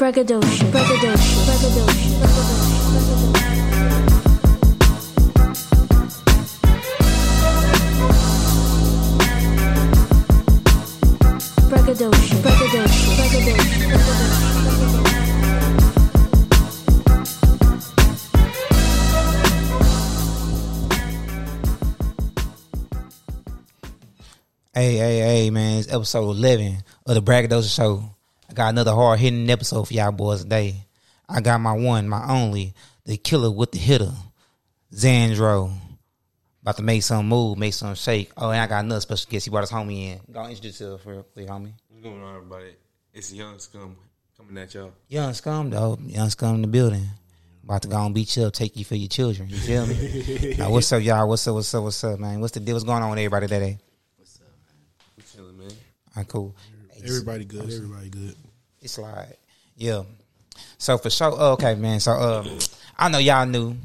Braggadocio, braggadocio, braggadocio, braggadocio. Braggadocio, braggadocio. Hey, hey, hey, man! It's episode eleven of the Braggadocio Show. I got another hard hitting episode for y'all boys today. I got my one, my only, the killer with the hitter, Xandro. About to make some move, make some shake. Oh, and I got another special guest. He brought his homie in. Go introduce yourself real quick, homie. What's going on, everybody? It's Young Scum coming at y'all. Young scum though, young scum in the building. About to go and beat you up, take you for your children. You feel me? now, what's up, y'all? What's up? What's up? What's up, man? What's the deal? What's going on with everybody today? We chilling, man. All right, cool. Hey, Everybody good. Everybody good. It's like, yeah. So for sure, oh, okay, man. So um, I know y'all knew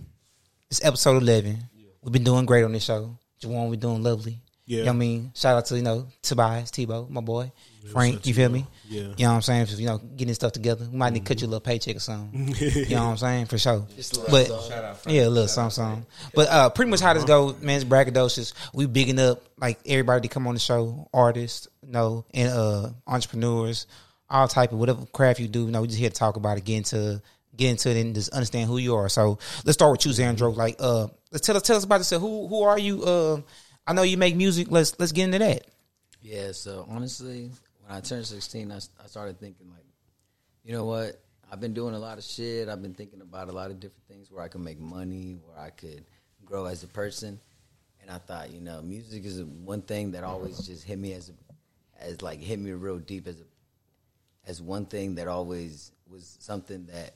it's episode eleven. We've been doing great on this show. Juwan, we're doing lovely. Yeah. You know what I mean? Shout out to, you know, Tobias, Tebow, my boy. Frank, you feel me? Yeah. You know what I'm saying? You know, getting stuff together. We might need to cut you a little paycheck or something. you know what I'm saying? For sure. but yeah, a little something, something. But uh, pretty much how this go, man, it's braggadocious. We bigging up like everybody to come on the show, artists, you know, and uh, entrepreneurs, all type of whatever craft you do. You know, we just here to talk about it, get into get into it, and just understand who you are. So let's start with you, Xandro. Like, uh, let's tell us tell us about yourself. Who who are you? Uh, I know you make music. Let's let's get into that. Yeah, so honestly, when I turned 16, I, I started thinking, like, you know what? I've been doing a lot of shit. I've been thinking about a lot of different things where I could make money, where I could grow as a person. And I thought, you know, music is one thing that always just hit me as a, as like hit me real deep as a, as one thing that always was something that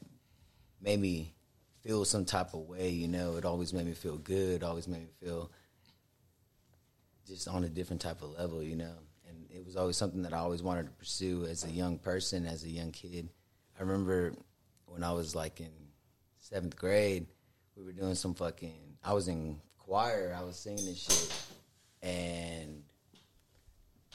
made me feel some type of way. You know, it always made me feel good. Always made me feel just on a different type of level, you know. And it was always something that I always wanted to pursue as a young person, as a young kid. I remember when I was like in seventh grade, we were doing some fucking. I was in choir. I was singing this shit, and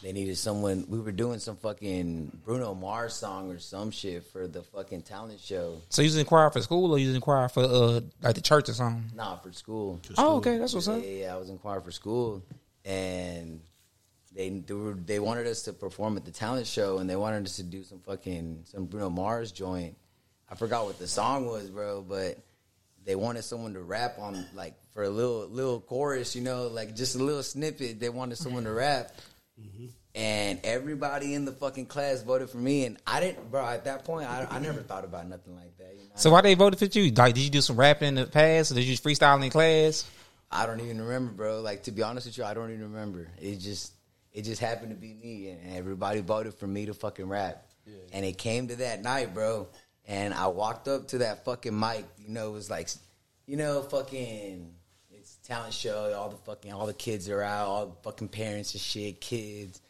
they needed someone. We were doing some fucking Bruno Mars song or some shit for the fucking talent show. So you was in choir for school, or you was in choir for uh like the church or something? Nah, for school. Oh, okay, that's what's yeah, up. Yeah, yeah, I was in choir for school, and they they, were, they wanted us to perform at the talent show, and they wanted us to do some fucking some Bruno Mars joint. I forgot what the song was, bro, but they wanted someone to rap on like for a little little chorus, you know, like just a little snippet. They wanted someone to mm-hmm. rap. Mm-hmm. And everybody in the fucking class voted for me, and I didn't, bro. At that point, I, I never thought about nothing like that. You know? So why they voted for you? Like, did you do some rapping in the past, or did you freestyle in class? I don't even remember, bro. Like to be honest with you, I don't even remember. It just it just happened to be me, and everybody voted for me to fucking rap. And it came to that night, bro. And I walked up to that fucking mic. You know, it was like, you know, fucking it's a talent show. All the fucking all the kids are out. All the fucking parents and shit, kids.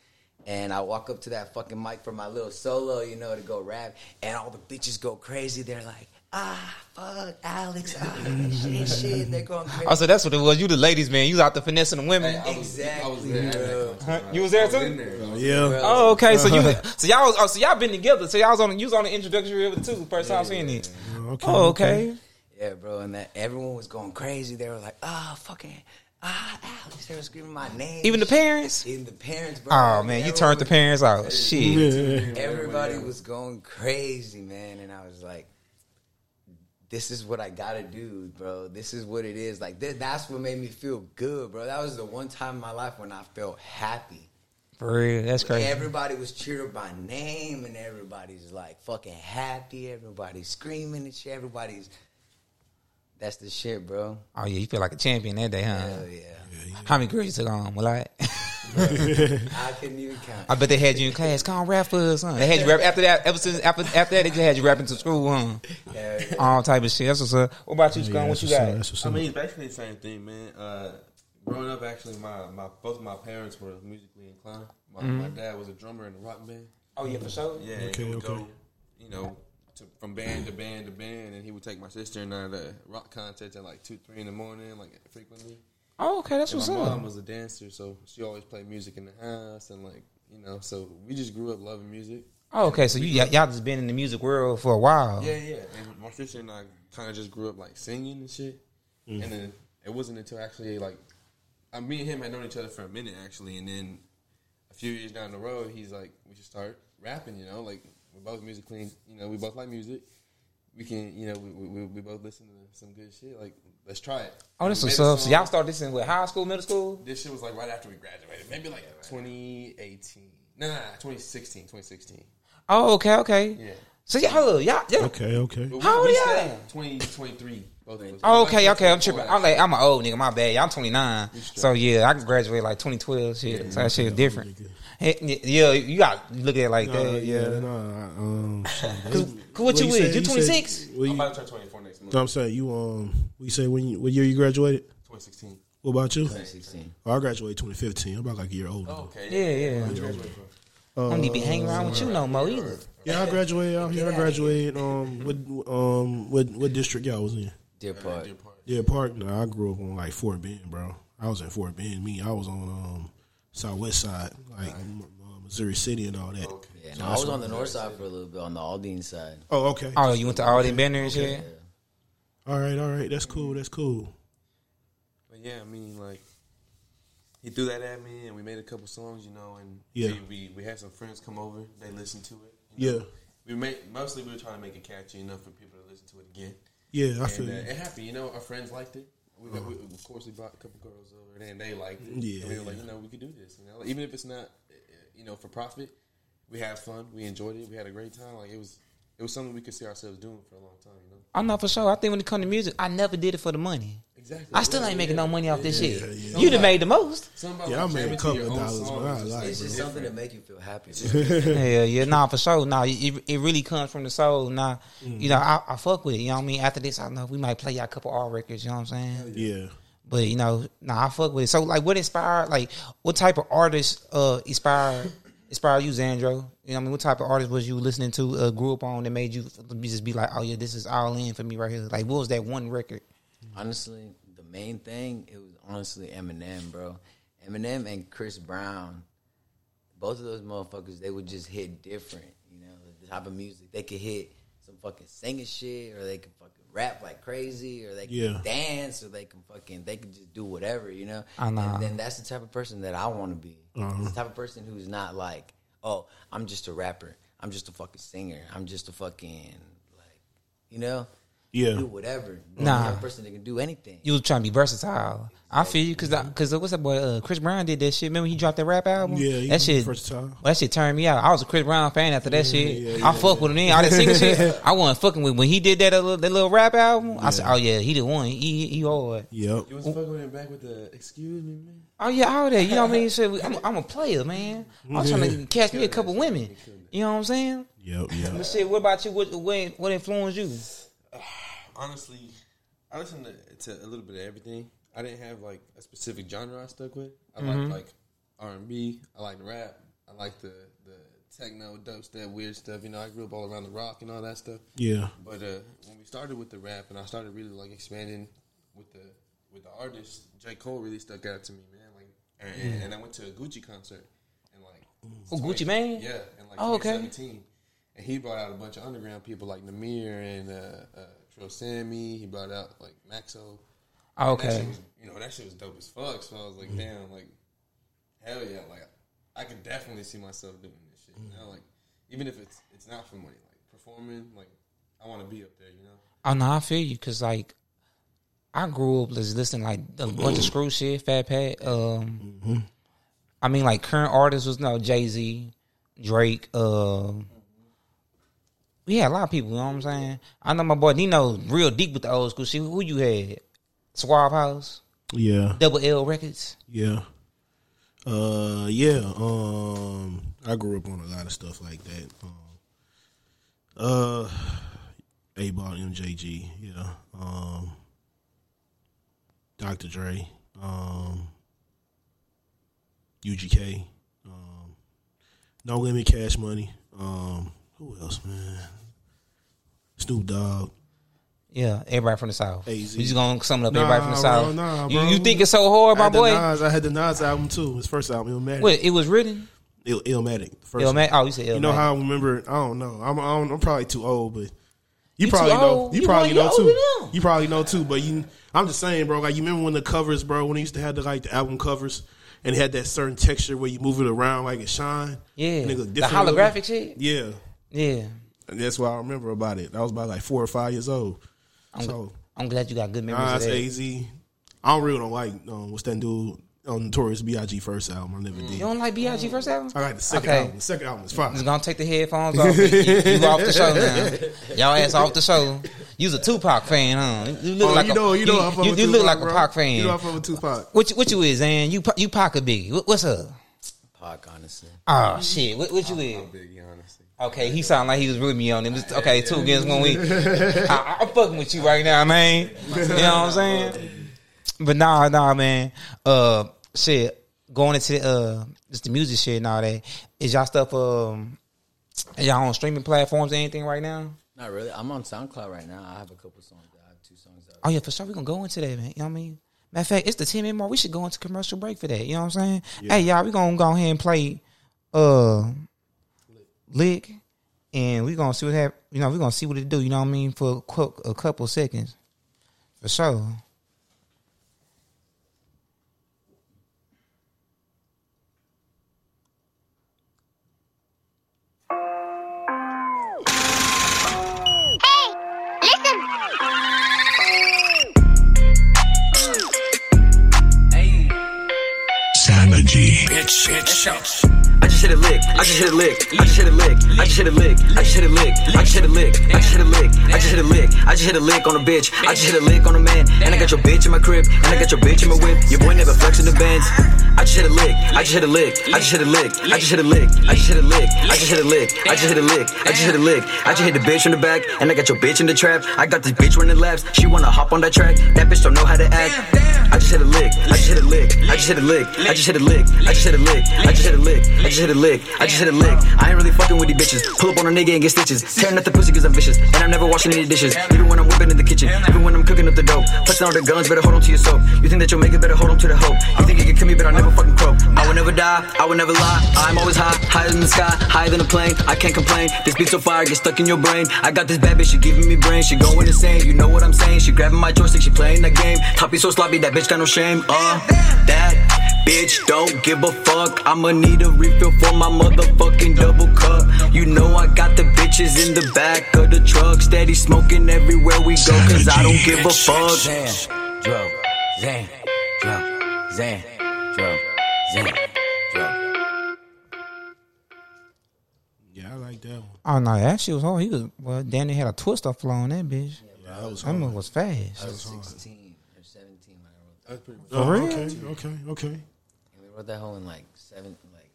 And I walk up to that fucking mic for my little solo, you know, to go rap, and all the bitches go crazy. They're like, ah, fuck, Alex, ah, shit, shit. They're going crazy. Oh, so that's what it was. You the ladies, man. You out there finessing the women. Exactly, I was there. Huh? You was there I was too? in there. Yeah. Oh, okay. So you, so y'all was, oh, so y'all been together. So y'all was on, you was on the introductory of it too. First time seeing it. Okay. Oh, okay. Yeah, bro, and that everyone was going crazy. They were like, "Ah, fucking, ah, Alex!" They were screaming my name. Even the parents. even the parents, bro. Oh man, you turned the parents out. Shit. Everybody was going crazy, man, and I was like, "This is what I gotta do, bro. This is what it is. Like, th- that's what made me feel good, bro. That was the one time in my life when I felt happy. For real, that's crazy. Everybody was cheering by name, and everybody's like fucking happy. Everybody's screaming and shit. Everybody's that's the shit, bro. Oh yeah, you feel like a champion that day, huh? Hell yeah. How many girls you took on? Well, I, I couldn't even count. I bet they had you in class. Come on, rap for us, huh? They had you rap after that. Ever since after after that, they just had you rapping to school, huh? Hell yeah. All type of shit. That's what's up. What about you, Yeah, Scone? what you what's up, got? That's what's I mean, it's basically the same thing, man. Uh, growing up, actually, my, my both of my parents were musically inclined. My, my dad was a drummer in a rock band. Oh yeah, for sure. Yeah, Okay, he would okay. go, you know, to, from band to band to band, and he would take my sister and I to rock concerts at like two, three in the morning, like frequently. Oh, okay, that's And what's my up. My mom was a dancer, so she always played music in the house, and like you know, so we just grew up loving music. Oh, okay. So you y'all y'all just been in the music world for a while. Yeah, yeah. And my sister and I kind of just grew up like singing and shit. Mm. And then it wasn't until actually like, I, me and him had known each other for a minute actually, and then a few years down the road, he's like, we should start rapping. You know, like we're both musically, you know, we both like music. We can, you know, we, we, we both listen to some good shit. Like, let's try it. Oh, this We was made up. So y'all started this in what high school, middle school? This shit was like right after we graduated, maybe like 2018. Nah, nah, 2016, 2016. Oh, okay, okay. Yeah. So y'all, y'all, y'all. Okay, okay. But How old we y'all? said 20, 23, both of us. Oh, okay, okay. I'm tripping. I'm like, I'm an old nigga. My bad. Y'all 29. So yeah, I graduated like 2012. Shit. So that shit is different. Hey, Yeah, you got to look at it like Nah, that. yeah, Yeah. nah, um, shit, Cause, 'cause what you said- with? You 26? what I'm you, about to turn 24 next month. no, I'm saying you um. We say when you, what year you graduated? 2016. What about you? 2016. Oh, I graduated 2015. I'm about like a year older. Oh, okay. Yeah, yeah. Where'd you? I don't need to be hanging around with you no more either. Yeah, I graduated out here. I graduated um what um what what district y'all was in? Deer Park. Deer Park. Deer Park. No, I grew up on like Fort Bend, bro. I was in Fort Bend. Me, I was on um southwest side, like uh, Missouri City and all that. Okay. Yeah, no, I was on the north side for a little bit, on the Aldine side. Oh, okay. Oh, you went to Aldine Bender and shit? All right, all right. That's cool. That's cool. But yeah, I mean, like, he threw that at me, and we made a couple songs, you know, and Yeah. we, we, we had some friends come over. They listened to it. you know. Yeah, We made, mostly we were trying to make it catchy enough for people to listen to it again. yeah. I And feel uh, it happened, you know, our friends liked it. We, we, of course, we brought a couple girls over, and they liked it. Yeah, and we were like, yeah. you know, we could do this. You know, even if it's not, you know, for profit, we had fun. We enjoyed it. We had a great time. Like it was, it was something we could see ourselves doing for a long time. You know, I know for sure. I think when it comes to music, I never did it for the money. exactly. I still Yeah, ain't making yeah. no money off this Yeah, shit. yeah. You done made the most. Something about, Yeah, I made a couple of dollars, song but I is just like It's just different. something to make you feel happy. yeah, yeah, nah, for sure. Nah, it, it really comes from the soul. Nah, you mm. know, I, I fuck with it. You know what I mean? After this, I know we might play y'all a couple R records. You know what I'm saying? Yeah. But you know, nah, I fuck with it. So, like, what inspired? Like, what type of artist uh inspired inspired you, Xandro? You know, I mean, what type of artist was you listening to? Uh, grew up on that made you just be like, oh yeah, this is all in for me right here. Like, what was that one record? honestly, the main thing it was honestly Eminem, bro. Eminem and Chris Brown, both of those motherfuckers, they would just hit different. You know, the type of music they could hit some fucking singing shit, or they could rap like crazy, or they can Yeah. dance, or they can fucking they can just do whatever. You know, I know. and then that's the type of person that I want to be. Uh-huh. The type of person who's not like, oh, I'm just a rapper. I'm just a fucking singer. I'm just a fucking like, you know Yeah. do whatever. Nah. Nah, a person that can do anything. You was trying to be versatile. I feel you because because what's that boy? Uh, Chris Brown did that shit. Remember he dropped that rap album? Yeah, he that shit. versatile. Well, that shit turned me out. I was a Chris Brown fan after that shit. yeah, I fuck with him then. All that singing shit. I wasn't fucking with when he did that little, that little rap album. I said, oh yeah, he the one. He he, he hard. Yep. You was fucking with him back with the excuse me, man. Oh yeah, all that. You know what I mean? So I'm, I'm a player, man. I was trying to catch me a couple women. You know what I'm saying? Yep. Yep. But shit, what about you? What what, what influenced you? Honestly, I listened to, to a little bit of everything. I didn't have like a specific genre I stuck with. I Mm-hmm. like like R and B. I like rap. I like the the techno, dubstep, weird stuff. You know, I grew up all around the rock and all that stuff. Yeah. But uh, when we started with the rap, and I started really like expanding with the with the artists, J Cole really stuck out to me, man. Like, and, and I went to a Gucci concert, and like, Oh, Gucci Mane? yeah, and like Oh, okay. 2017, and he brought out a bunch of underground people like Namir and uh, uh, Trill Sammy. He brought out like Maxo. Oh, that okay. shit was, you know that shit was dope as fuck. So I was like, damn, like, hell yeah, like I could definitely see myself doing this shit. You know, like even if it's it's not for money, like performing, like I want to be up there. You know. I know I feel you because like I grew up just listening like a bunch of screw shit, Fat Pat. Um, I mean like current artists was no Jay Z, Drake. Um, we had a lot of people. You know what I'm saying? I know my boy Nino real deep with the old school shit. Who you had? Swishahouse, Yeah. Double L Records. Yeah. Uh yeah. Um I grew up on a lot of stuff like that. Um uh 8Ball MJG, yeah. Um Dr. Dre, um UGK, um No Limit Cash Money, um who else, man? Snoop Dogg. Yeah, everybody from the south. AZ. We just gonna sum it up. Nah, everybody from the bro, south. nah, you, bro. you think it's so hard, I my had boy? Nas, I had the Nas album too. His first album, it was mad. What it was written? Il- Illmatic. the First Illmatic? Oh, you said You know how I remember? I don't know. I'm I I'm probably too old, but you, You probably know. You You probably know, too. older than them. You probably know too. But you, I'm just saying, bro. Like you remember when the covers, bro, when they used to have the like the album covers, and it had that certain texture where you move it around like it shine. Yeah. And it look The holographic shit? Yeah, Yeah. and that's what I remember about it. I was about like four or five years old. so I'm glad you got good memories Nas, of that. Az. I don't really don't like um, what's that dude on Notorious B.I.G. first album. I never did. You don't like B.I.G. first album? I like the second Okay. album. The second album is fine. Just gonna take the headphones off. You, you- you off the show now. Y'all ass off the show. You's a Tupac fan, huh? You look Oh, like you a, know, you know, I fuck you, with you look Tupac, like a bro. Pac fan. You know, I fuck with Tupac. what you, what you is, man? You Pa- you Pac or Biggie? What, what's up? Pac, honestly. Oh shit, what, what you is? Biggie, honestly. Okay, he sounded like he was with me on it. Just- Okay, two against one week. I, I'm fucking with you right now, man. You know what I'm saying? But nah, nah, man. Uh, shit. Going into uh, just the music shit and all that. Is y'all stuff um, y'all on streaming platforms or anything right now? Not really. I'm on SoundCloud right now. I have a couple songs. I have two songs out. Oh yeah, for sure. We're gonna go into that, man. You know what I mean? Matter of fact, it's the 10 minute mark. We should go into commercial break for that. You know what I'm saying? Hey, y'all, we gonna go ahead and play uh lick and we gonna see what hap- you know, we gonna see what it do, you know what I mean, for a, qu- a couple seconds. For sure. Sanagy. Bitch, bitch. I just hit a lick. I just hit a lick. I just hit a lick. I just hit a lick. I just hit a lick. I just hit a lick. I just hit a lick. I just hit a lick. I just hit a lick on a bitch. I just hit a lick on a man. And I got your bitch in my crib. And I got your bitch in my whip. Your boy never flexing the bands. I just hit a lick. I just hit a lick. I just hit a lick. I just hit a lick. I just hit a lick. I just hit a lick. I just hit a lick. I just hit a lick. I just hit the bitch in the back. And I got your bitch in the trap. I got this bitch running laps. She wanna hop on that track. That bitch don't know how to act. I just hit a lick. I just hit a lick. I just hit a lick. I just hit a lick. I just hit a lick. I just hit a lick. I just hit a lick. I just hit a lick. I ain't really fucking with these bitches. Pull up on a nigga and get stitches. Tearing up the pussy cause I'm vicious. And I'm never washing any dishes. Even when I'm whipping in the kitchen. Even when I'm cooking up the dope. Touching all the guns, better hold on to your soap. You think that you'll make it, better hold on to the hope. You think you can kill me, but I'll never croak. I will never die. I will never lie. I'm always high. Higher than the sky. Higher than a plane. I can't complain. This beat so fire, get stuck in your brain. I got this bad bitch, she giving me brain. She going insane. You know what I'm saying? She grabbing my joystick, she playing the game. Toppy so sloppy, that bitch got no shame. Uh, that bitch don't give a fuck. I'ma need a refill for my motherfucking double cup. You know I got the bitches in the back of the truck, steady smoking everywhere we go, cause I don't give a fuck. Zan, Zan, Zan, Zan, dro. Yeah, I like that one. Oh no, that shit was hard. He was well Danny had a twister flow on that bitch. Yeah, that was That mother was fast. I was 16 or 17 when I wrote that. Oh, real? Okay, okay, okay. And we wrote that whole in like seven, like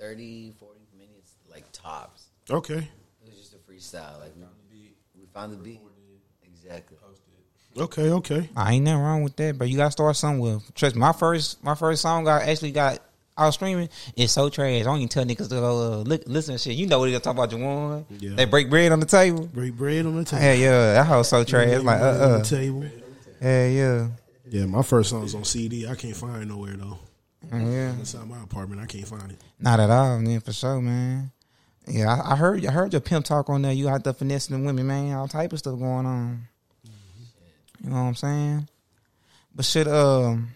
30, 40 minutes, like tops. Okay. It was just a freestyle. Like we, we found the beat. Exactly. Okay, okay. I ain't nothing wrong with that, but you gotta start somewhere. Trust me, my first my first song I actually got out streaming is so trash. I don't even tell niggas to go uh, look, listen to shit. You know what they talk about Juwan. Yeah. They break bread on the table. Break bread on the table. Yeah, yeah, that house so trash. Like, uh, on uh, the table. yeah, yeah, Yeah, my first song's on CD. I can't find it nowhere though. yeah. Inside my apartment, I can't find it. Not at all, man, for sure, man. Yeah, I, I heard I heard your pimp talk on there. You out there finessing the women, man. All type of stuff going on. You know what I'm saying? But shit, um,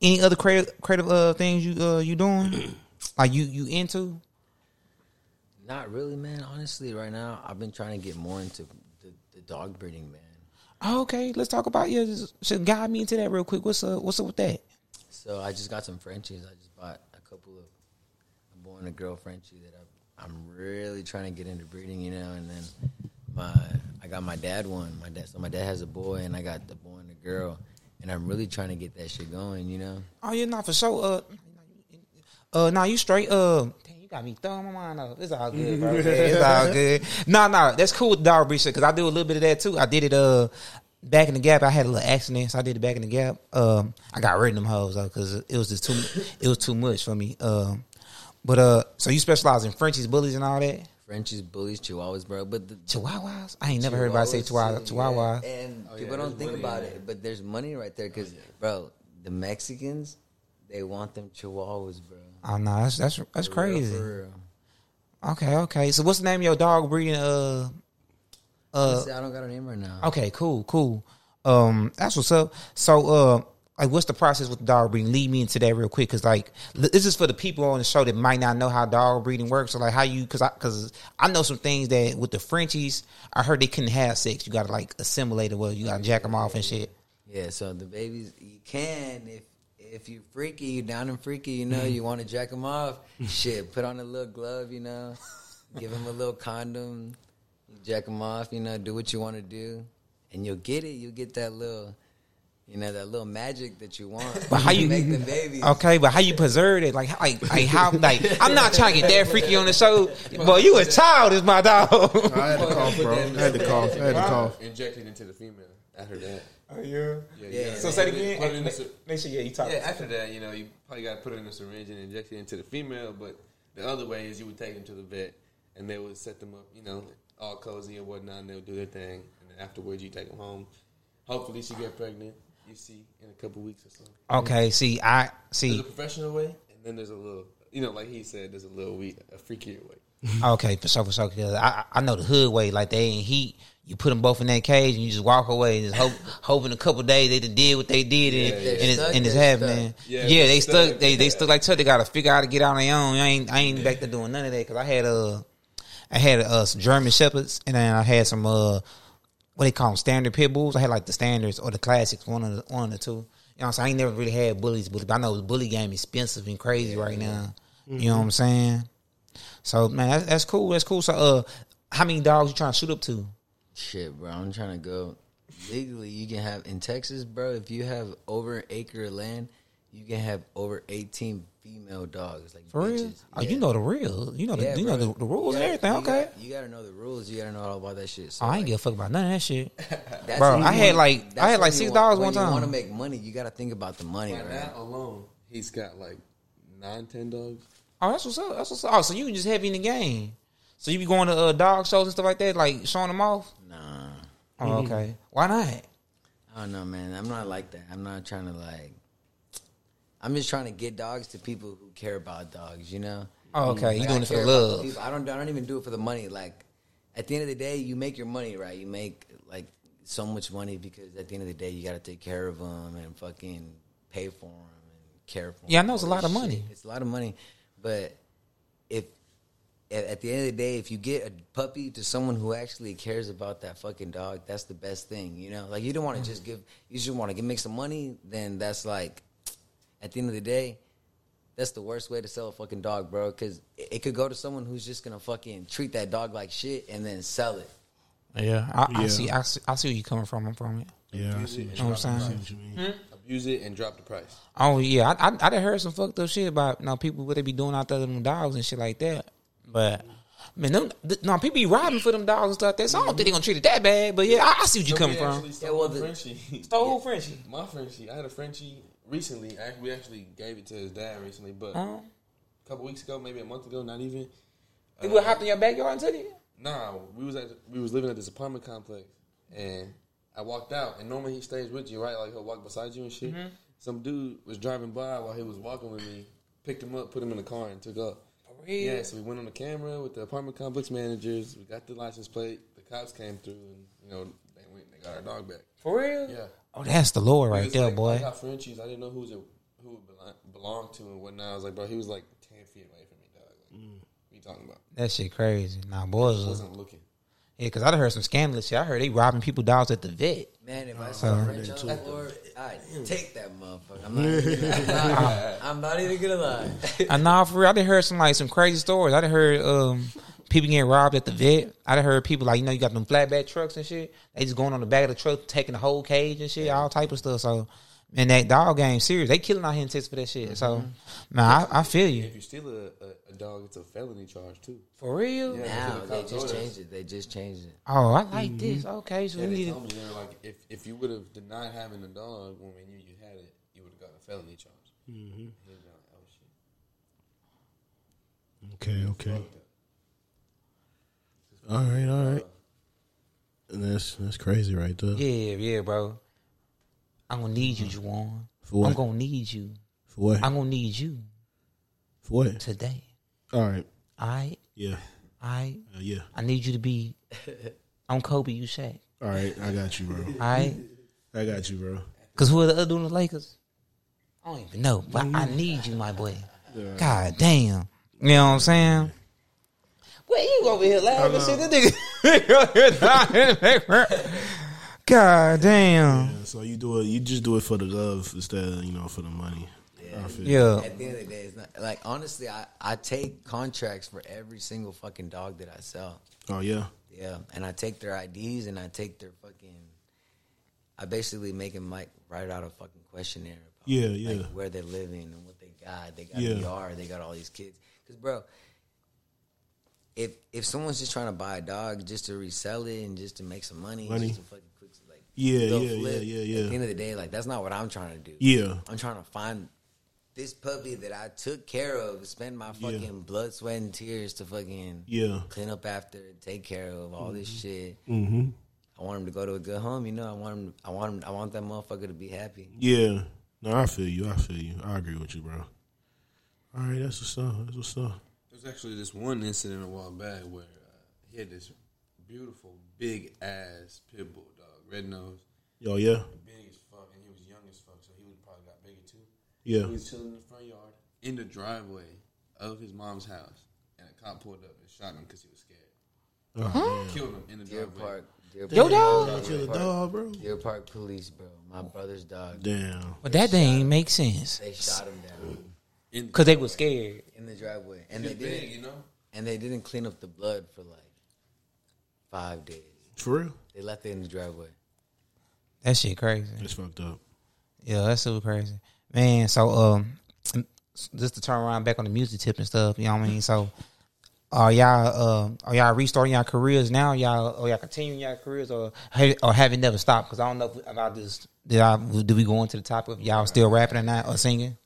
any other creative creative uh things you uh you doing? like you you into? Not really, man. Honestly, right now, I've been trying to get more into the, the dog breeding, man. Oh, okay, let's talk about yeah. Should guide me into that real quick. What's up? What's up with that? So I just got some Frenchies. I just bought a couple of a boy and a girl Frenchie that I, I'm really trying to get into breeding, you know. And then my I got my dad one. My dad, so my dad has a boy, and I got the boy and the girl, and I'm really trying to get that shit going, you know. Oh you're not for sure. Uh, uh, now you straight. Uh, damn, you got me throwing my mind up. It's all good, bro. Yeah, it's all good. No, no, that's cool with dog breed shit because I do a little bit of that too. I did it. Uh, back in the gap, I had a little accident, so I did it back in the gap. Um, I got rid of them hoes though because it was just too. it was too much for me. Um, but uh, so you specialize in Frenchies, bullies, and all that. Frenchies, bullies, Chihuahuas, bro. But the Chihuahuas. I ain't never heard anybody say chihuahua. too, Chihuahua. yeah. And people don't think about it, but there's money right there because, bro, the Mexicans, they want them Chihuahuas, bro. Oh no, that's that's that's For real, crazy. for real. Okay, okay. So what's the name of your dog breeding? Uh, uh. I don't got a name right now. Okay, cool, cool. Um, that's what's up. So, uh, like, what's the process with dog breeding? Lead me into that real quick, because like, this is for the people on the show that might not know how dog breeding works. So, like, how you? Because I, because I know some things that with the Frenchies, I heard they couldn't have sex. You got to like assimilate it. Well, you got to jack them off and shit. Yeah, so the babies you can if if you freaky, you down and freaky, you know, mm-hmm. you want to jack them off. shit, put on a little glove, you know, give them a little condom, jack them off, you know, do what you want to do, and you'll get it. You'll get that little, you know, that little magic that you want. But how you- make them babies? Okay, but how you preserve it? Like, like, like how? Like, I'm not trying to get that freaky on the show, but you a child is my dog. I had to cough, bro. I had to cough. I had to cough. Injected into the female after that. Oh, yeah. Yeah, Yeah. So say it again. Put it in the, Make sure, yeah, you talk. yeah, after that, you know, you probably got to put it in a syringe and inject it into the female. But the other way is you would take them to the vet and they would set them up, you know, all cozy and whatnot, and they would do their thing. And then afterwards, you take them home. Hopefully, she get pregnant. You see in a couple weeks or so. Okay, see, I There's see. a professional way, and then there's a little, you know, like he said, there's a little we a freakier way. Okay, for sure, for sure. Cause I I know the hood way. Like they in heat, you put them both in that cage and you just walk away and just hope hope in a couple days they done did what they did and, Yeah, yeah. and it's, and it's happening. stuck. Yeah, Yeah, they're stuck. stuck. They they stuck like Chuck. They got to figure out how to get out on their own. I ain't I ain't back to doing none of that because I had uh I had uh some German shepherds and then I had some uh what they call them standard pit bulls. I had like the standards or the classics, one of the one of the two. You know what I'm saying? I ain't never really had bullies, but I know the bully game is expensive and crazy right now. You know what I'm saying? So man, that's, that's cool. That's cool. So uh, how many dogs you trying to shoot up to? Shit, bro, I'm trying to go legally. You can have in Texas, bro. If you have over an acre of land, you can have over 18 female dogs. Like For real? bitches. Oh, Yeah. you know the real. You know the Yeah, you know the, the rules and everything. you Okay. got- you gotta know the rules. You gotta know all about that shit. So Oh, I ain't like, give a fuck about none of that shit. that's Bro, I had wanna- like- I had like when six you want- dollars when one You time. want to make money, you gotta think about the money, By right? that alone, he's got like nine, ten dogs. Oh, that's what's up. That's what's up. Oh, so you can just heavy in the game. So you be going to uh, dog shows and stuff like that, like showing them off. Nah, Oh, okay. Why not? I don't know, man. I'm not like that. I'm not trying to like. I'm just trying to get dogs to people who care about dogs. You know. Oh, okay. You doing I it for love. I don't. I don't even do it for the money. Like, at the end of the day, you make your money, right? You make like so much money because at the end of the day, you got to take care of them and fucking pay for them and care for them. Yeah, I know it's a lot of money. It's a lot of money, but if at, at the end of the day, if you get a puppy to someone who actually cares about that fucking dog, that's the best thing. You know, like you don't want to just mm. give. You just want to make some money. Then that's like, at the end of the day, that's the worst way to sell a fucking dog, bro. Because it, it could go to someone who's just gonna fucking treat that dog like shit and then sell it. Yeah, I, I Yeah. see. I see. I see where you coming from. I'm from it. Yeah, I Abuse see it what and know drop what I'm saying? price. you. Hmm? Abuse it and drop the price. Oh yeah, I I, I done heard some fucked up shit about you know people what they be doing out there to them dogs and shit like that. But man, them, th- no people be robbing for them dogs and stuff like that. So I don't think they gonna treat it that bad. But yeah, I, I see what you coming from. actually stole Yeah, well, the- Frenchie. Stole Frenchie. My Frenchie. I had a Frenchie recently. We actually gave it to his dad recently, but Oh. a couple weeks ago, maybe a month ago, not even. They would hop in your backyard and take it. Nah, we was at we was living at this apartment complex, and I walked out, and normally he stays with you, right? Like he'll walk beside you and shit. Mm-hmm. Some dude was driving by while he was walking with me, picked him up, put him in the car, and took off. Yeah, so we went on the camera with the apartment complex managers. We got the license plate. The cops came through, and you know they went, they got our dog back. For real? Yeah, Oh, that's the Lord right there, like, boy. I got Frenchies. I didn't know who's it, who it belo- belonged to and whatnot. I was like, bro, he was like ten feet away from me, dog. Like, Mm. what you talking about? That shit crazy. Nah, boys. I was- wasn't looking. Yeah, because I done heard some scandalous shit. I heard they robbing people dogs at the vet. Man, if I Oh, saw a French on the floor, I'd take that motherfucker. I'm not, even, I'm not, I'm not even gonna lie. And nah, for real, I done heard some like some crazy stories. I done heard um people getting robbed at the vet. I done heard people like you know you got them flatbed trucks and shit. They just going on the back of the truck, taking the whole cage and shit, all type of stuff. So, man, that dog game serious. They killing out here in Texas for that shit. So, man, I, I feel you If you steal a, a, a dog, it's a felony charge too. for real. Yeah. now the they just changed it. They just changed it. Oh, I like this. Okay, so Yeah, we need told to. me they were like, if if you would have denied having a dog when we knew you had it, you would have gotten a felony charge. Mm-hmm. He was like, oh shit. Okay, okay. All right, all right. And that's that's crazy right there. Yeah, yeah, bro. I'm gonna need you, Juwan. For what? I'm gonna need you. For what? I'm gonna need you. For what? today. All right. I, Yeah. I, Uh, yeah. I need you to be I'm Kobe. You Shaq. All right. I got you, bro. All right. I got you, bro. cause who are the other doing the Lakers? I don't even know, but I need you, my boy. God damn. You know what I'm saying? Well, you over here laughing shit. This nigga. God damn. Yeah, so you do it. You just do it for the love instead of you know for the money. I feel you. Yeah. At the end of the day, it's not like honestly, I, I take contracts for every single fucking dog that I sell. Oh yeah. Yeah, and I take their IDs and I take their fucking. I basically make them like write out a fucking questionnaire. About, Yeah, yeah. Like where they're living and what they got. They got Yeah. a yard. They got all these kids. Because bro, if if someone's just trying to buy a dog just to resell it and just to make some money, Money. just to fucking quick like Yeah, yeah, flip, yeah, yeah, yeah. At the end of the day, like that's not what I'm trying to do. Yeah. I'm trying to find this puppy that I took care of, spend my Yeah. fucking blood, sweat, and tears to fucking Yeah. clean up after, take care of all this shit. Mm-hmm. I want him to go to a good home, you know. I want him. I want him. I want that motherfucker to be happy. Yeah. No, I feel you. I feel you. I agree with you, bro. All right, that's what's up. That's what's up. There's actually this one incident a while back where uh, he had this beautiful big ass pit bull dog, red nose, Yo, yeah, big as fuck, and he was young as fuck, so he would probably got bigger too. yeah. He was chilling in the front yard in the driveway of his mom's house, and a cop pulled up and shot him because he was scared. Oh, Killed him in the Deer driveway. Park. Deer Yo, Park, dog? damn. Kill a dog, bro. Deer Park Police, bro. My brother's dog. Damn. But that didn't make sense. They shot him down In Cause they were scared. in the driveway, and they didn't. you know. And they didn't clean up the blood for like five days. For real? They left it in the driveway. That shit crazy. That's fucked up. Yeah, that's super crazy, man. So, um, just to turn around back on the music tip and stuff, you know what I mean. So, are y'all, uh, are y'all restarting your careers now? Y'all, or y'all continuing your careers, or ha- or have it never stopped? Because I don't know if, if I just did I do we go into the topic? of Y'all still rapping or not or singing?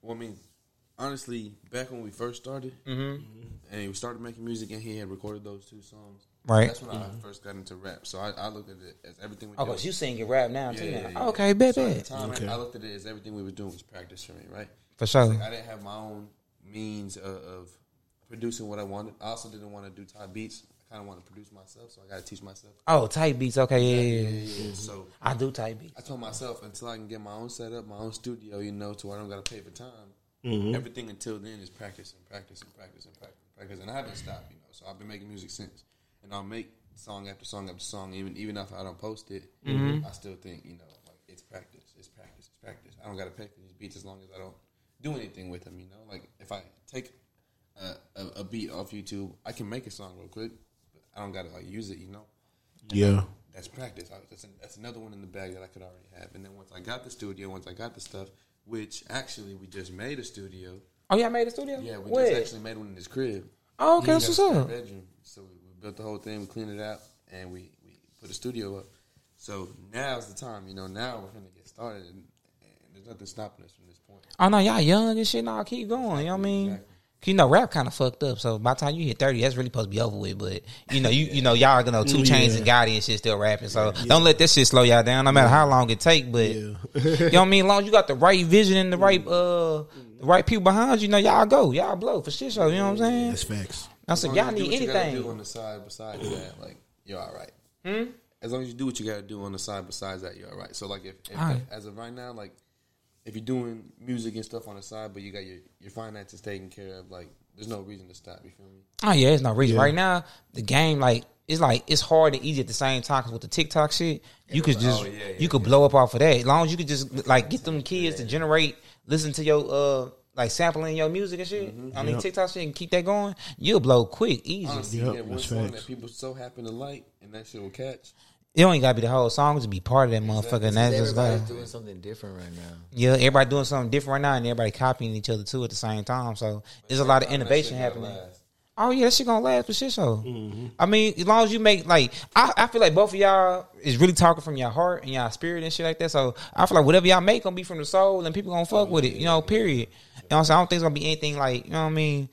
Well, I mean, honestly, back when we first started, mm-hmm. and we started making music, and he had recorded those two songs. Right. That's when I mm-hmm. first got into rap. So I, I looked at it as everything we Oh, did. cause you singing your rap now too. Yeah, now. yeah, yeah. Okay, bet So at the bet time, Okay. I looked at it as everything we were doing was practice for me, right? for sure. Like I didn't have my own means of, of producing what I wanted. I also didn't want to do type beats. I kind of want to produce myself, so I got to teach myself. Oh, type beats. Okay, yeah, yeah, yeah. Yeah, So I do type beats. I told myself until I can get my own setup, my own studio, you know, to where I don't got to pay for time. Mm-hmm. Everything until then is practice and practice and practice and practice and practice, and I haven't stopped, you know. So I've been making music since, and I'll make song after song after song, even even if I don't post it. Mm-hmm. I still think, you know, like it's practice, it's practice, it's practice. I don't got to pay for these beats as long as I don't do anything with them, you know. Like if I take a, a, a beat off YouTube, I can make a song real quick, but I don't got to like use it, you know Yeah. that's practice. I, that's, an, that's another one in the bag that I could already have. And then once I got the studio, once I got the stuff, which actually we just made a studio. Oh, y'all made a studio? Yeah, we Where? just actually made one in his crib. Oh, okay, that's what's up. Bedroom. So we, we built the whole thing, we cleaned it out, and we, we put a studio up. So now's the time. You know, now we're gonna get started, and, and there's nothing stopping us from this point. Oh no, y'all young and shit. Nah, keep going. You know what I mean? Exactly. 'Cause You know, rap kind of fucked up. So by the time you hit thirty, that's really supposed to be over with. But you know, you you know, y'all gonna two Chainz and Gotti and shit still rapping. So don't let that shit slow y'all down. No matter how long it take. But Yeah. you know what I mean? As long as you got the right vision and the right uh the right people behind you, you know, y'all go, y'all blow for shit show. You know what I'm saying? That's facts. I said, y'all need do what you anything. do on the side besides that, like you're all right. Hmm? As long as you do what you gotta do on the side besides that, you're all right. So like if, if All right. as of right now, like if you're doing music and stuff on the side, but you got your your finances taken care of, like there's no reason to stop. You feel me? Oh yeah, there's no reason. Right now, the game like it's like it's hard and easy at the same time. Cause with the TikTok shit, you could just Oh, yeah, yeah, you could blow up off of that. As long as you could just like get them kids to generate, listen to your uh like sampling your music and shit I mean, Yep. TikTok shit and keep that going, you'll blow quick, easy. Honestly, Yep, yeah, one song facts. that people so happen to like, and that shit will catch. It don't even gotta be the whole song to be part of that motherfucker. And that's just Everybody's like, doing something different right now. yeah, everybody doing something different right now, and everybody copying each other too at the same time. So there's a lot of innovation happening. last. Oh yeah, that shit gonna last for shit mm-hmm. show. I mean, as long as you make like, I, I feel like both of y'all is really talking from your heart and your spirit and shit like that. So I feel like whatever y'all make gonna be from the soul, and people gonna fuck with it. You know, period. You know, what I'm saying? I don't think it's gonna be anything like, you know what I mean?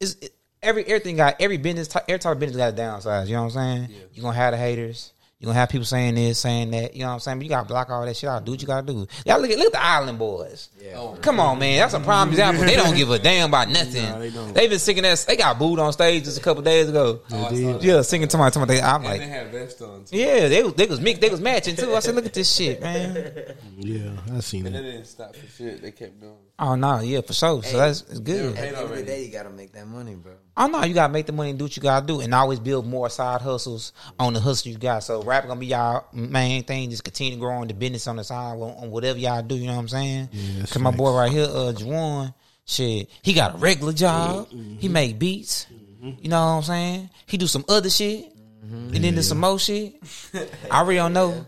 It's it, every everything got every business, every type of business got a downside. You know what I'm saying? You're gonna have the haters. You gonna have people saying this, saying that. You know what I'm saying? But you gotta block all that shit out. Do what you gotta do. Y'all look at look at the Island Boys. Yeah. Come on, man. That's a prime example. They don't give a damn about nothing. Nah, they don't. They've been singing that. They got booed on stage just a couple days ago. Oh, yeah, singing to my to my. They, I'm And like, they had vests on too. yeah, they was- they was mixed. They was matching too. I said, look at this shit, man. Yeah, I seen And they didn't stop for shit. They kept going. Oh no, yeah, for sure. So that's it's good. were At the end of the day, you gotta make that money, bro. I know you gotta make the money and do what you gotta do, and always build more side hustles on the hustle you got. So rap gonna be y'all main thing. Just continue growing the business on the side on on whatever y'all do. You know what I'm saying? Yeah, Cause my boy right here, uh, Juwan, shit, he got a regular job. Mm-hmm. He make beats. You know what I'm saying? He do some other shit, Mm-hmm. and then do some more shit. I really don't know, I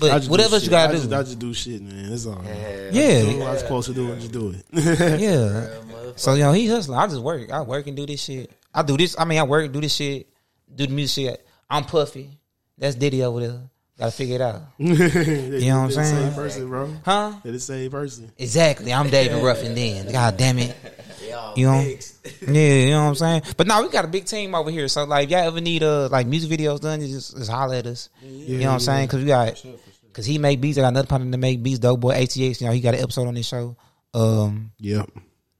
but whatever you gotta I do. Just, I just do shit, man. That's all. yeah, Do what I'm supposed to do. Just do it. Yeah. So you know he hustling. I just work. I work and do this shit. I do this. I mean, I work do this shit. Do the music shit. I'm Puffy. That's Diddy over there. Gotta figure it out. you know what I'm saying? Same person, bro. Huh? They're the same person. Exactly. I'm David Ruffin then. God damn it. Y'all You know? mixed. Yeah, you know what I'm saying? But now we got a big team over here. So like, if y'all ever need uh like music videos done, just, just holler at us. you know what I'm saying? Because we got, because he make beats. I got another partner that make beats. Dope boy ATX. You know, he got an episode on this show. Um, Yep.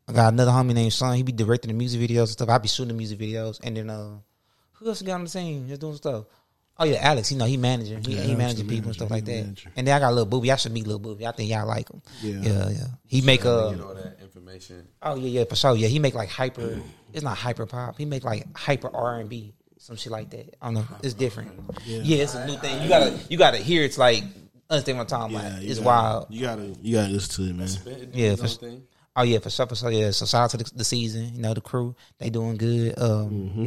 I got another homie named Son. He be directing the music videos and stuff. I be shooting the music videos. And then uh who else got on the team? Just doing stuff. Oh yeah, Alex. You know he managing. He, Yeah, he managing the people and stuff manager. like He that. manager. And then I got little booby. I should meet little booby. I think y'all like him. Yeah. yeah, yeah. He make uh You know that information. oh yeah yeah for sure. Yeah, he make like hyper. It's not hyper pop. He make like hyper R and B. Some shit like that. I don't know. It's different. Yeah. it's a new thing. You gotta you gotta hear. It's like understand what I'm talking Yeah, about. you It's gotta- wild. You gotta, you gotta listen to it, man. It Yeah, for his thing. Oh yeah, for sure, for sure. Yeah, so shout out to the, the season. You know, the crew they doing good. Um, Mm-hmm.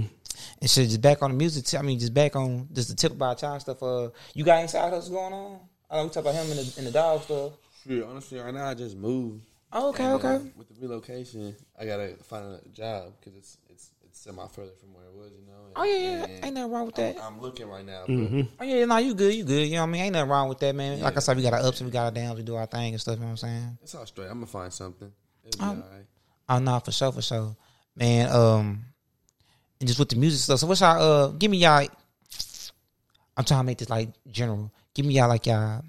And shit, just back on the music. t- I mean, just back on just the tip about child stuff. Uh, you got any side hustles going on? Uh, we talk about him and the, and the dog stuff. Yeah, honestly, right now I just moved. Oh, okay, And, uh, okay. with the relocation, I gotta find a job because it's it's it's semi further from where it was, you know. Oh yeah, yeah. Ain't nothing wrong with I'm, that. I'm looking right now. Mm-hmm. But Oh yeah, no, you good, you good. You know what I mean? Ain't nothing wrong with that, man. Like I said, we got our ups and we got our downs. We do our thing and stuff. You know what I'm saying? it's all straight. I'm gonna find something. It'll be Um, all right. Oh no, for sure, for sure, man. Um, and just with the music stuff. So what's y'all? Uh, give me y'all. I'm trying to make this like general. Give me y'all like y'all,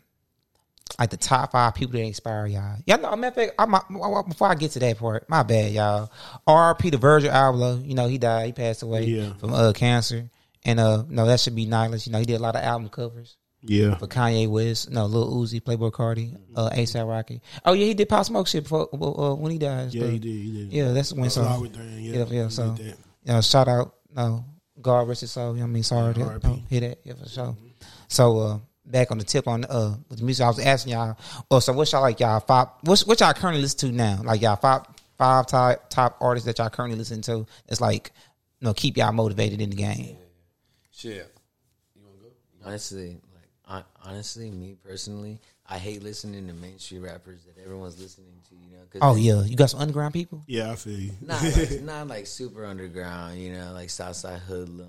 like the top five people that inspire y'all. Y'all know, matter of fact, I'm, I- before I get to that part, my bad, y'all. R.P. the Virgil Abloh. You know, he died. He passed away Yeah. from uh cancer. And uh, no, that should be Nihilus. You know, he did a lot of album covers Yeah. for Kanye West, no, Lil Uzi, Playboi Carti, uh, ASAP Rocky. Oh yeah, he did Pop Smoke shit before uh, when he died. Yeah, he did. He did. Yeah, that's when so. Thing, yeah. Yeah, yeah. So. You know, shout out, no, God rest his soul. You know what I mean? Sorry to R.I.P. uh, hear that. Yeah, for sure. So, uh, back on the tip on uh with the music, I was asking y'all. Oh, so what y'all like? Y'all five? What's what y'all currently listen to now? Like y'all five five top top artists that y'all currently listen to. It's like, you know, keep y'all motivated in the game. Shit. You wanna go? Honestly, like honestly, me personally, I hate listening to mainstream rappers that everyone's listening to. You know, 'cause Oh they- yeah, you got some underground people. Yeah, I feel you. not like, not like super underground. You know, like Southside Hoodlum,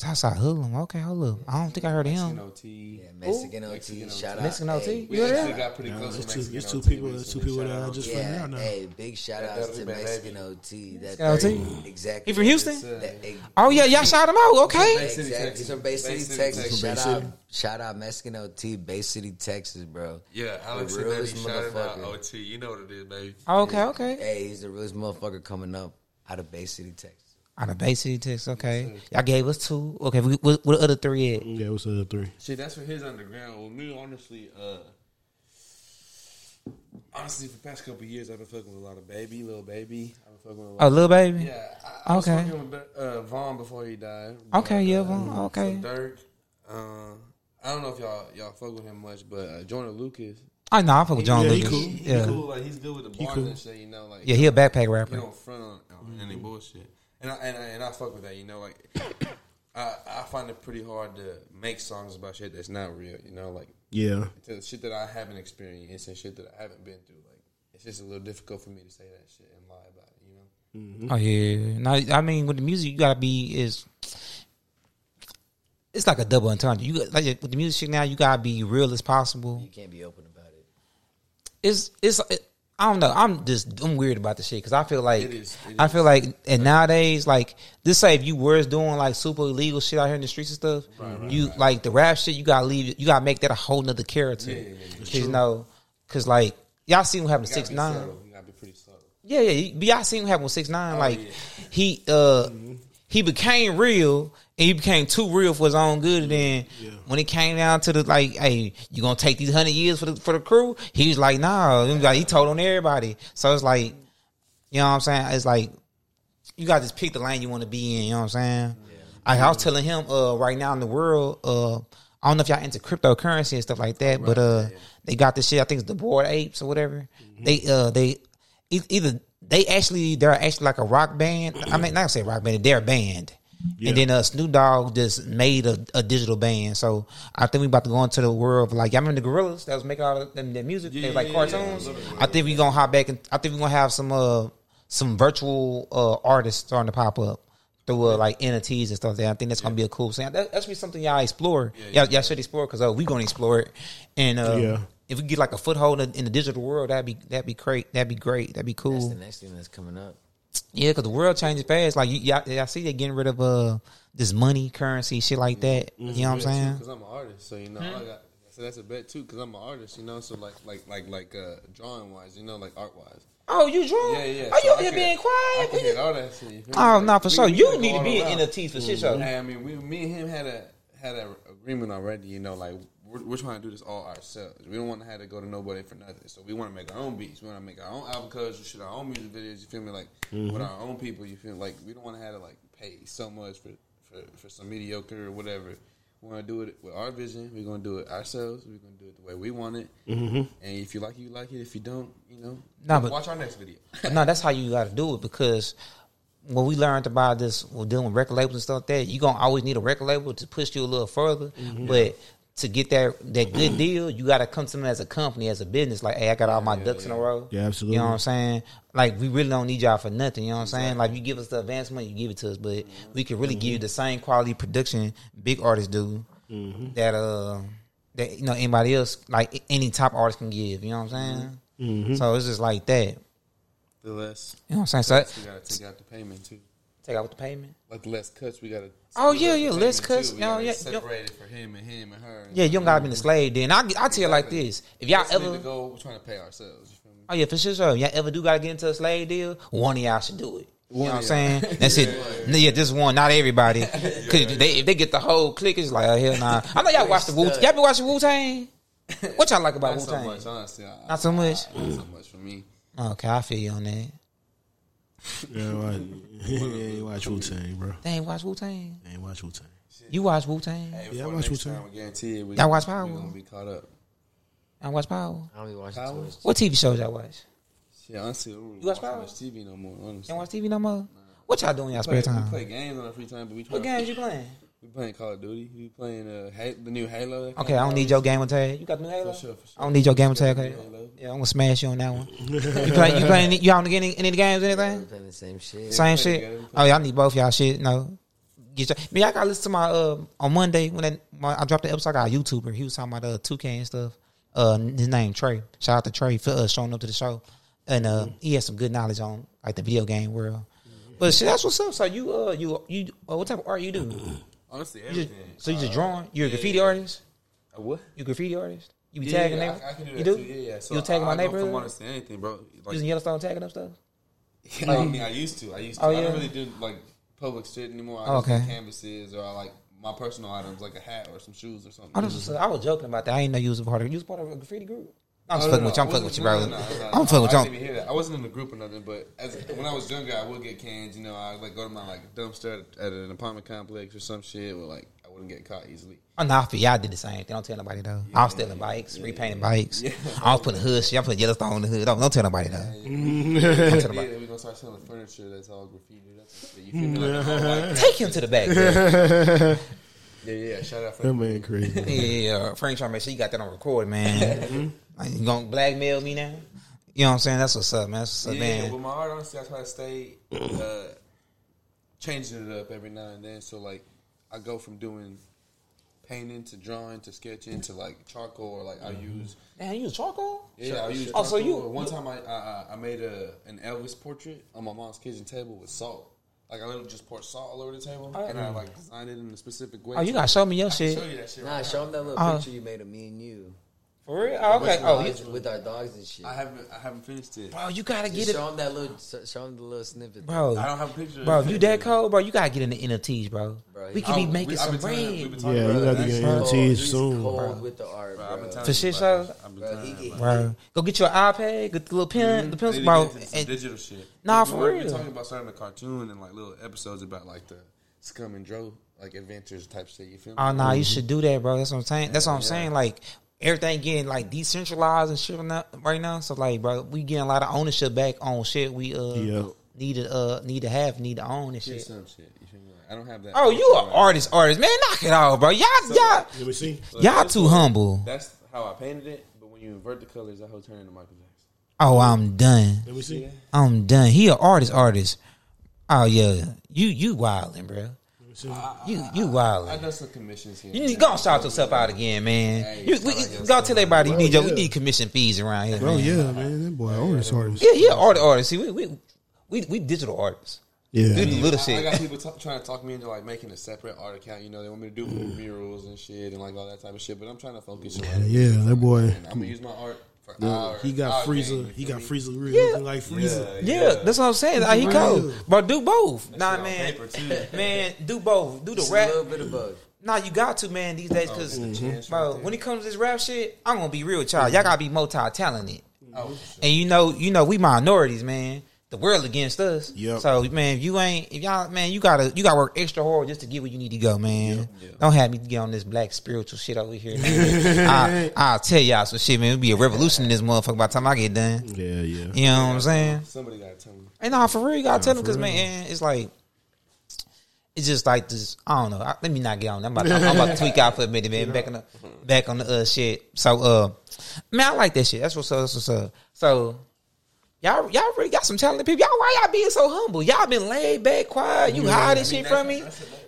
Southside Hoodlum. Okay, hold up. I don't think I heard of Mexican him. OT. yeah, Mexican OT. Mexican shout OT. out Mexican OT? hey, You We actually got pretty Yeah, close it's to two- Mexican it's two OT people- it's two people that I just to- found out now. hey, big shout That outs to dirty baby. Mexican OT. That Mexican OT? thirty- mm. exactly. He from Houston? That- Oh yeah, y'all shout him out. Okay. Bay City, Exactly. From Bay City, Texas. Texas. Shout Bay out, City. shout out Mexican OT, Bay City, Texas, bro. Yeah, Alex The and Eddie realest shouted out motherfucker. OT. You know what it is, baby. Okay, okay. Hey, he's the realest motherfucker coming up out of Bay City, Texas. Out of Bay City, Texas. Okay, y'all gave us two. Okay, we, what, what the other three at? Yeah, what's the other three? Shit, that's for his underground. With me, honestly, uh, honestly, for the past couple of years, I've been fucking with a lot of baby, Lil Baby. I've been fucking with a lot. Oh, Lil Baby. yeah, I, I was Okay. fucking with uh, Von before he died. Okay, But, yeah, uh, Von, okay. some Durk. Uh, I don't know if y'all y'all fuck with him much, but uh, Joyner Lucas. I know. I fuck with John Yeah, he Lucas. cool. He Yeah, cool. Like he's good with the bars cool. and shit. You know, like yeah. He a backpack you rapper. don't front on, on any bullshit. And I, and I and I fuck with that. You know, like I I find it pretty hard to make songs about shit that's not real. You know, like Yeah. to shit that I haven't experienced and shit that I haven't been through. Like it's just a little difficult for me to say that shit and lie about it. You know. Mm-hmm. Oh yeah. No, I mean with the music, you gotta be is. It's like a double entendre. You got- like with the music shit now, you gotta be real as possible. You can't be open about it. It's it's. It, I don't know. I'm just I'm weird about the shit because I feel like It is, it I is. feel like and nowadays like this say if you were doing like super illegal shit out here in the streets and stuff, you like the rap shit. You gotta leave. You gotta make that a whole nother character. Yeah, yeah, yeah. 'Cause, you know, because like y'all seen what happened to six nine. subtle. You gotta be pretty subtle. Yeah, yeah. But y'all seen what happened with six nine. like yeah. he uh he became real he became too real for his own good. And then when it came down to the like, hey, you gonna take these hundred years for the for the crew? He was like, nah. He like- He told on everybody. So it's like, you know what I'm saying? It's like you got to just pick the lane you want to be in. You know what I'm saying? Like, I was telling him uh right now in the world uh. I don't know if y'all into cryptocurrency and stuff like that, but uh, they got this shit. I think it's the Bored Apes or whatever. They uh, they either they actually they're actually like a rock band. I mean, not gonna say rock band, they're a band. And then uh, Snoop Dogg just made a, a digital band. So I think we about to go into the world of like y'all remember the Gorillaz that was making all of them, their music, they was like Yeah, yeah, yeah. cartoons. I think we're gonna hop back and I think we're gonna have some uh some virtual uh artists starting to pop up through uh, like NFTs and stuff. Like that I think that's gonna be a cool thing. That, that's be something y'all explore. y'all, y'all should explore because uh, we gonna explore it. And uh, Yeah. if we get like a foothold in, in the digital world, that'd be that'd be great. That'd be great. That'd be That's cool. the next thing that's coming up. Yeah, because the world changes fast. Like you, y'all, y'all see they getting rid of uh this money, currency, shit like that. You know what I'm saying? Because I'm an artist, so you know, I got. So that's a bet too, because I'm an artist, you know. So like, like, like, like, uh, drawing wise, you know, like art wise. Oh, you draw? Yeah, yeah. Are so you I over here could- being I quiet? can hit all that shit. you? Oh, Like, no, for we- sure. we You could need to be all in around. NFTs for shit show. Hey, I mean, we, me and him had a had an agreement already. You know, like we're, we're trying to do this all ourselves. We don't want to have to go to nobody for nothing. So we want to make our own beats. We want to make our own album covers, we shoot our own music videos. You feel me? Like with our own people. You feel like we don't want to have to like pay so much for for, for some mediocre or whatever. We want to do it with our vision. We're gonna do it ourselves. We're gonna do it the way we want it. Mm-hmm. And if you like it, you like it. If you don't, you know, Nah, but- watch our next video. no, that's how you got to do it because when we learned about this, we're dealing with record labels and stuff like that, you're gonna always need a record label to push you a little further. Mm-hmm. But to get that that good deal, you got to come to them as a company, as a business. Like, hey, I got all my ducks in a row. Yeah, absolutely. You know what I'm saying? Like, we really don't need y'all for nothing. You know what I'm saying? Like, you give us the advance money, you give it to us, but we can really give you mm-hmm. the same quality production big artists do mm-hmm. that uh that you know anybody else like any top artist can give. You know what I'm saying? Mm-hmm. So it's just like that. The less You know what I'm saying? So you gotta take out the payment too. Take out with the payment. Like less cuts, we gotta. Oh, yeah, yeah, less cuts. Oh, gotta yeah, separate it for him and him and her. Yeah, you don't gotta be the slave. Then I I tell you like this: if y'all Let's ever, goal, we're trying to pay ourselves. You feel me? oh yeah, for sure, sure. Y'all ever do gotta get into a slave deal? One of y'all should do it. You know what I'm saying? That's it. Yeah, just one, not everybody. Cause they, if they get the whole clique, it's like, oh hell nah. I know y'all watch the Wu. Y'all been watching Wu Tang. What y'all like about Not Wu so Tang? much, honestly. I- Not so much? Not so much for me. Okay, I feel you on that. Yeah, watch, yeah, watch Wu Tang, bro. They ain't watch Wu Tang. Ain't watch Wu Tang. You watch Wu Tang? Hey, Yeah, I watch next Wu-Tang. time, I guarantee it. We, Y'all watch Power? We're gonna be caught up. I watch Power. I don't be watching Power? Twitch. What TV shows y'all watch? Yeah, honestly, I don't really You watch watch Power? much TV no more. Honestly, You don't watch TV no more? What y'all doing in y'all we play, spare we time? play games on our free time, but we try. What games you playing? We playing Call of Duty. We playing uh, Ha- the new Halo. Okay, I don't need your gamer tag. You got the new Halo? For sure, for sure. I don't need your gamer tag. Okay? Yeah, I'm gonna smash you on that one. you play? You playing? You out any any of the games? We Anything? playing the same shit. Same shit. together, Oh, y'all need both y'all shit. No. Get your, man, I gotta listen to my uh on Monday when that, my, I dropped the episode. I got a YouTuber. He was talking about uh 2K and stuff. Uh, his name Trey. Shout out to Trey for uh, showing up to the show, and uh, he has some good knowledge on like the video game world. But shit, that's what's up. So you uh you you uh, what type of art you do? Honestly, You everything. just, so you just Uh, drawing? You're a graffiti artist. A what? You a graffiti artist? You be tagging yeah, them? I, I can do that you do? too. Yeah, yeah. So you tagging I, my I go from neighborhood? honestly anything, bro. Like, Using Yellowstone tagging up stuff? I mean, I used to. I used to. Oh, I yeah? don't really do like public shit anymore. I Oh, just do okay. canvases or I like my personal items, like a hat or some shoes or something. I was, I was joking about that. I didn't know you was a part of you was part of a graffiti group. I'm just Oh, fucking with you. I'm I fucking with you, wasn't- bro. no, no, no, I'm no, fucking with I you. didn't even hear that. I wasn't in a group or nothing, but as when I was younger, I would get cans. You know, I like go to my like dumpster at, at an apartment complex or some shit, where like I wouldn't get caught easily. Oh, nah, I feel y'all did the same thing. Don't tell nobody though. I was stealing bikes, repainting bikes. I was putting hood shit. I put Yellowstone on the hood. Don't, don't tell nobody though. Don't tell Yeah, we're gonna start selling furniture that's all graffiti. That's you feel me? Like, a whole, like, Take him to the back. bro. yeah, yeah. Shout out That man crazy. yeah, uh, Frank trying to make sure you got that on record, man. Like, you gonna blackmail me now? You know what I'm saying? That's what's up, man. That's what's up, Yeah, man. with my art, honestly, I try to stay uh, changing it up every now and then. So like, I go from doing painting to drawing to sketching to like charcoal or like I use Man, you use charcoal? yeah I use Oh, so you- one time I I, I made a an Elvis portrait on my mom's kitchen table with salt. Like I literally just poured salt all over the table, and I like designed it in a specific way. Oh, you gotta show me your I shit. show you that shit. Nah, right show him that little Uh, picture you made of me and you. For real? Oh, okay. With Oh, dogs- with our dogs and shit. I haven't I haven't finished it. bro, you gotta Just get it, show him that little. Show him the little snippet, bro. I don't have a picture. Bro, you that cold, bro? You gotta get in the NFTs, bro. Bro, we he- could be making we- some been telling him- we've bread, Yeah, about you gotta get in. Cold. NFTs soon. cold Bro. with the art, Bro, bro. I've been telling For shit about shows? that. I've been Bro, telling he you get- bro. Go get your iPad, get the little pen, the pencil, need bro. get into some and- digital shit. Nah, for real. We're talking about starting a cartoon and like little episodes about like the Scum and Dro like adventures type shit. You feel me? Oh no, you should do that, bro. That's what I'm saying. That's what I'm saying. Like everything getting like decentralized and shit right now. So like, bro, we getting a lot of ownership back on shit we uh Yeah. need to uh need to have, need to own and Get shit. some shit. You feel me? I don't have that. Oh, you an artist, artist, man. Knock it off, bro. Y'all, y'all, Let me see. Look, y'all too one, humble. That's how I painted it. But when you invert the colors, that whole turn into Michael Jackson. Oh, I'm done. Let me see. I'm done. He an artist, artist. Oh yeah, you you wildin', bro. Let me see. You you I wildin'. done some commissions here. You need to go and shout yourself out again, man. Hey, You, shout we, you, go tell everybody you need your, we need commission fees around here, Bro, man. yeah, man, that boy artist, artist. Yeah, yeah, art artists. See, we we we, we digital artists. We do Yeah, the little I, I got people t- trying to talk me into like making a separate art account. You know, they want me to do murals and shit and like all that type of shit. But I'm trying to focus on. yeah, that boy. I'm gonna use my art for hours. He got hour Frieza. game, He got me? Frieza really Yeah. looking like Frieza. Yeah, that's what I'm saying. Like, he cold, bro. Do both, nah, man. Man, do both. Do the Just a rap. little bit of both. Nah, you got to, man, these days, oh, because, mm-hmm. chance bro, right when it comes to this rap shit, I'm gonna be real with y'all. Y'all gotta be multi talented, Oh, and you know, you know, we minorities, man. The world against us. Yep. So, man, if you ain't, if y'all, man, you gotta, you gotta work extra hard just to get where you need to go, man. Don't have me get on this black spiritual shit over here. I, I'll tell y'all some shit, man. It'll be a revolution in this motherfucker by the time I get done. Yeah, yeah. You know what I'm saying? somebody gotta tell me. And nah, for real, you gotta tell them because man, it's like it's just like this. I don't know. I, let me not get on. I'm about, I'm about to tweak out for a minute, man. Back on the back on the uh, shit. So, uh, man, I like that shit. That's what's up. That's what's up. So, y'all, y'all really got some talented people. Y'all, why y'all being so humble? Y'all been laid back, quiet. You hiding shit from me.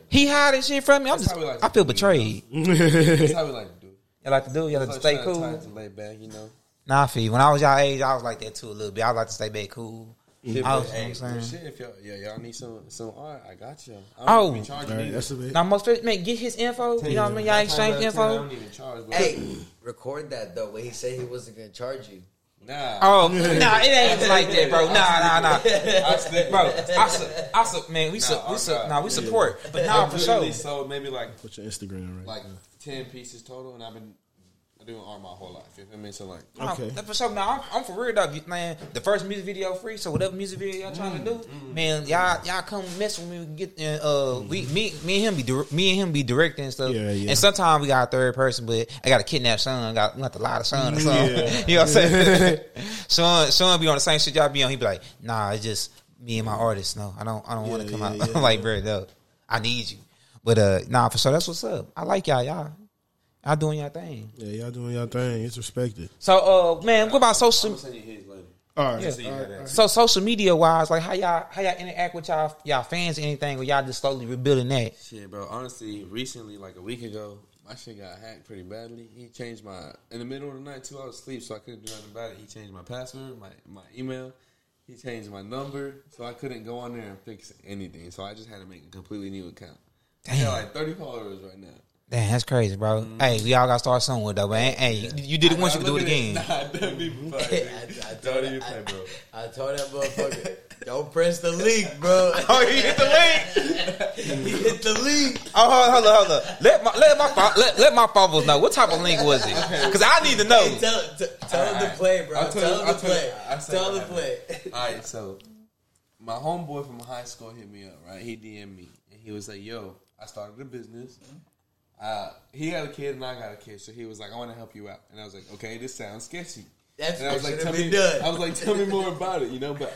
He hiding shit from me. I'm just, like I feel do it, betrayed. That's how we like to do. Y'all like to do? Y'all like to stay trying to- cool? to lay back, you know. Nah, I feel you. When I was y'all age, I was like that too a little bit. I like to stay back cool. Shit, I was, hey, you know what I'm but saying? shit, if y'all, yeah, y'all need some some art, I got you. I Oh. don't charge All right, that's a bit. Now, most people, man, get his info. You know what I mean? Y'all exchange I info. don't even charge. But Hey, record that though. When he said he wasn't gonna charge you. Nah. Oh, nah, it ain't like that, bro. Nah, nah, nah. I still, Bro, I, su- I, su- man, we, su- Nah, we, oh, su- nah, we support, but nah, I've for sure. So maybe like Put your Instagram right. like ten pieces total, and I've been doing art my whole life. You feel me? So like, Nah, Okay. for sure. Now, I'm, I'm for real though, man. The first music video free, so whatever music video y'all trying to mm, do, mm, mm. man, y'all y'all come mess with me. We get uh, we me me and him be dir- me and him be directing and stuff. Yeah, yeah. And sometimes we got a third person, but I got a kidnap son. Got we got to lie to son or something. Yeah. you know what I'm saying? son son be on the same shit y'all be on. He be like, nah, it's just me and my artist. No, I don't I don't want to come yeah, out. yeah. I'm like, bro, no, I need you. But uh, nah, for sure, that's what's up. I like y'all, y'all. Y'all doing y'all thing. Yeah, y'all doing y'all thing. It's respected. So, uh, man, what about social? I'm send you his later. All right. Yeah. all right, all right. So social media wise, like how y'all how y'all interact with y'all y'all fans or anything, or y'all just slowly rebuilding that? Shit, bro. Honestly, recently, like a week ago, my shit got hacked pretty badly. He changed my in the middle of the night, two hours sleep, so I couldn't do nothing about it. He changed my password, my my email. He changed my number, so I couldn't go on there and fix anything. So I just had to make a completely new account. I Damn. got like thirty followers right now. Damn, that's crazy, bro. Mm-hmm. Hey, we all gotta start somewhere though, man. Hey, you, you did it once, you can do it again. Nah, don't even play. I, I, Don't told, even play, I, bro. I told that motherfucker, don't press the link, bro. Oh, you hit the link. he hit the link. Oh, hold, hold on, hold on. Let my let my let, let my followers know what type of link was it, because I need to know. Hey, tell t- tell him to play, bro. I'll tell Tell him I'll to tell play. I'll Tell him to play. All right, so my homeboy from high school hit me up. Right, he DM'd me and he was like, "Yo, I started a business. Mm-hmm. Uh, he had a kid and I got a kid, so he was like, I want to help you out." And I was like, "Okay, this sounds sketchy." That's And I was like, "Tell me." done. I was like, "Tell me more about it," you know, but.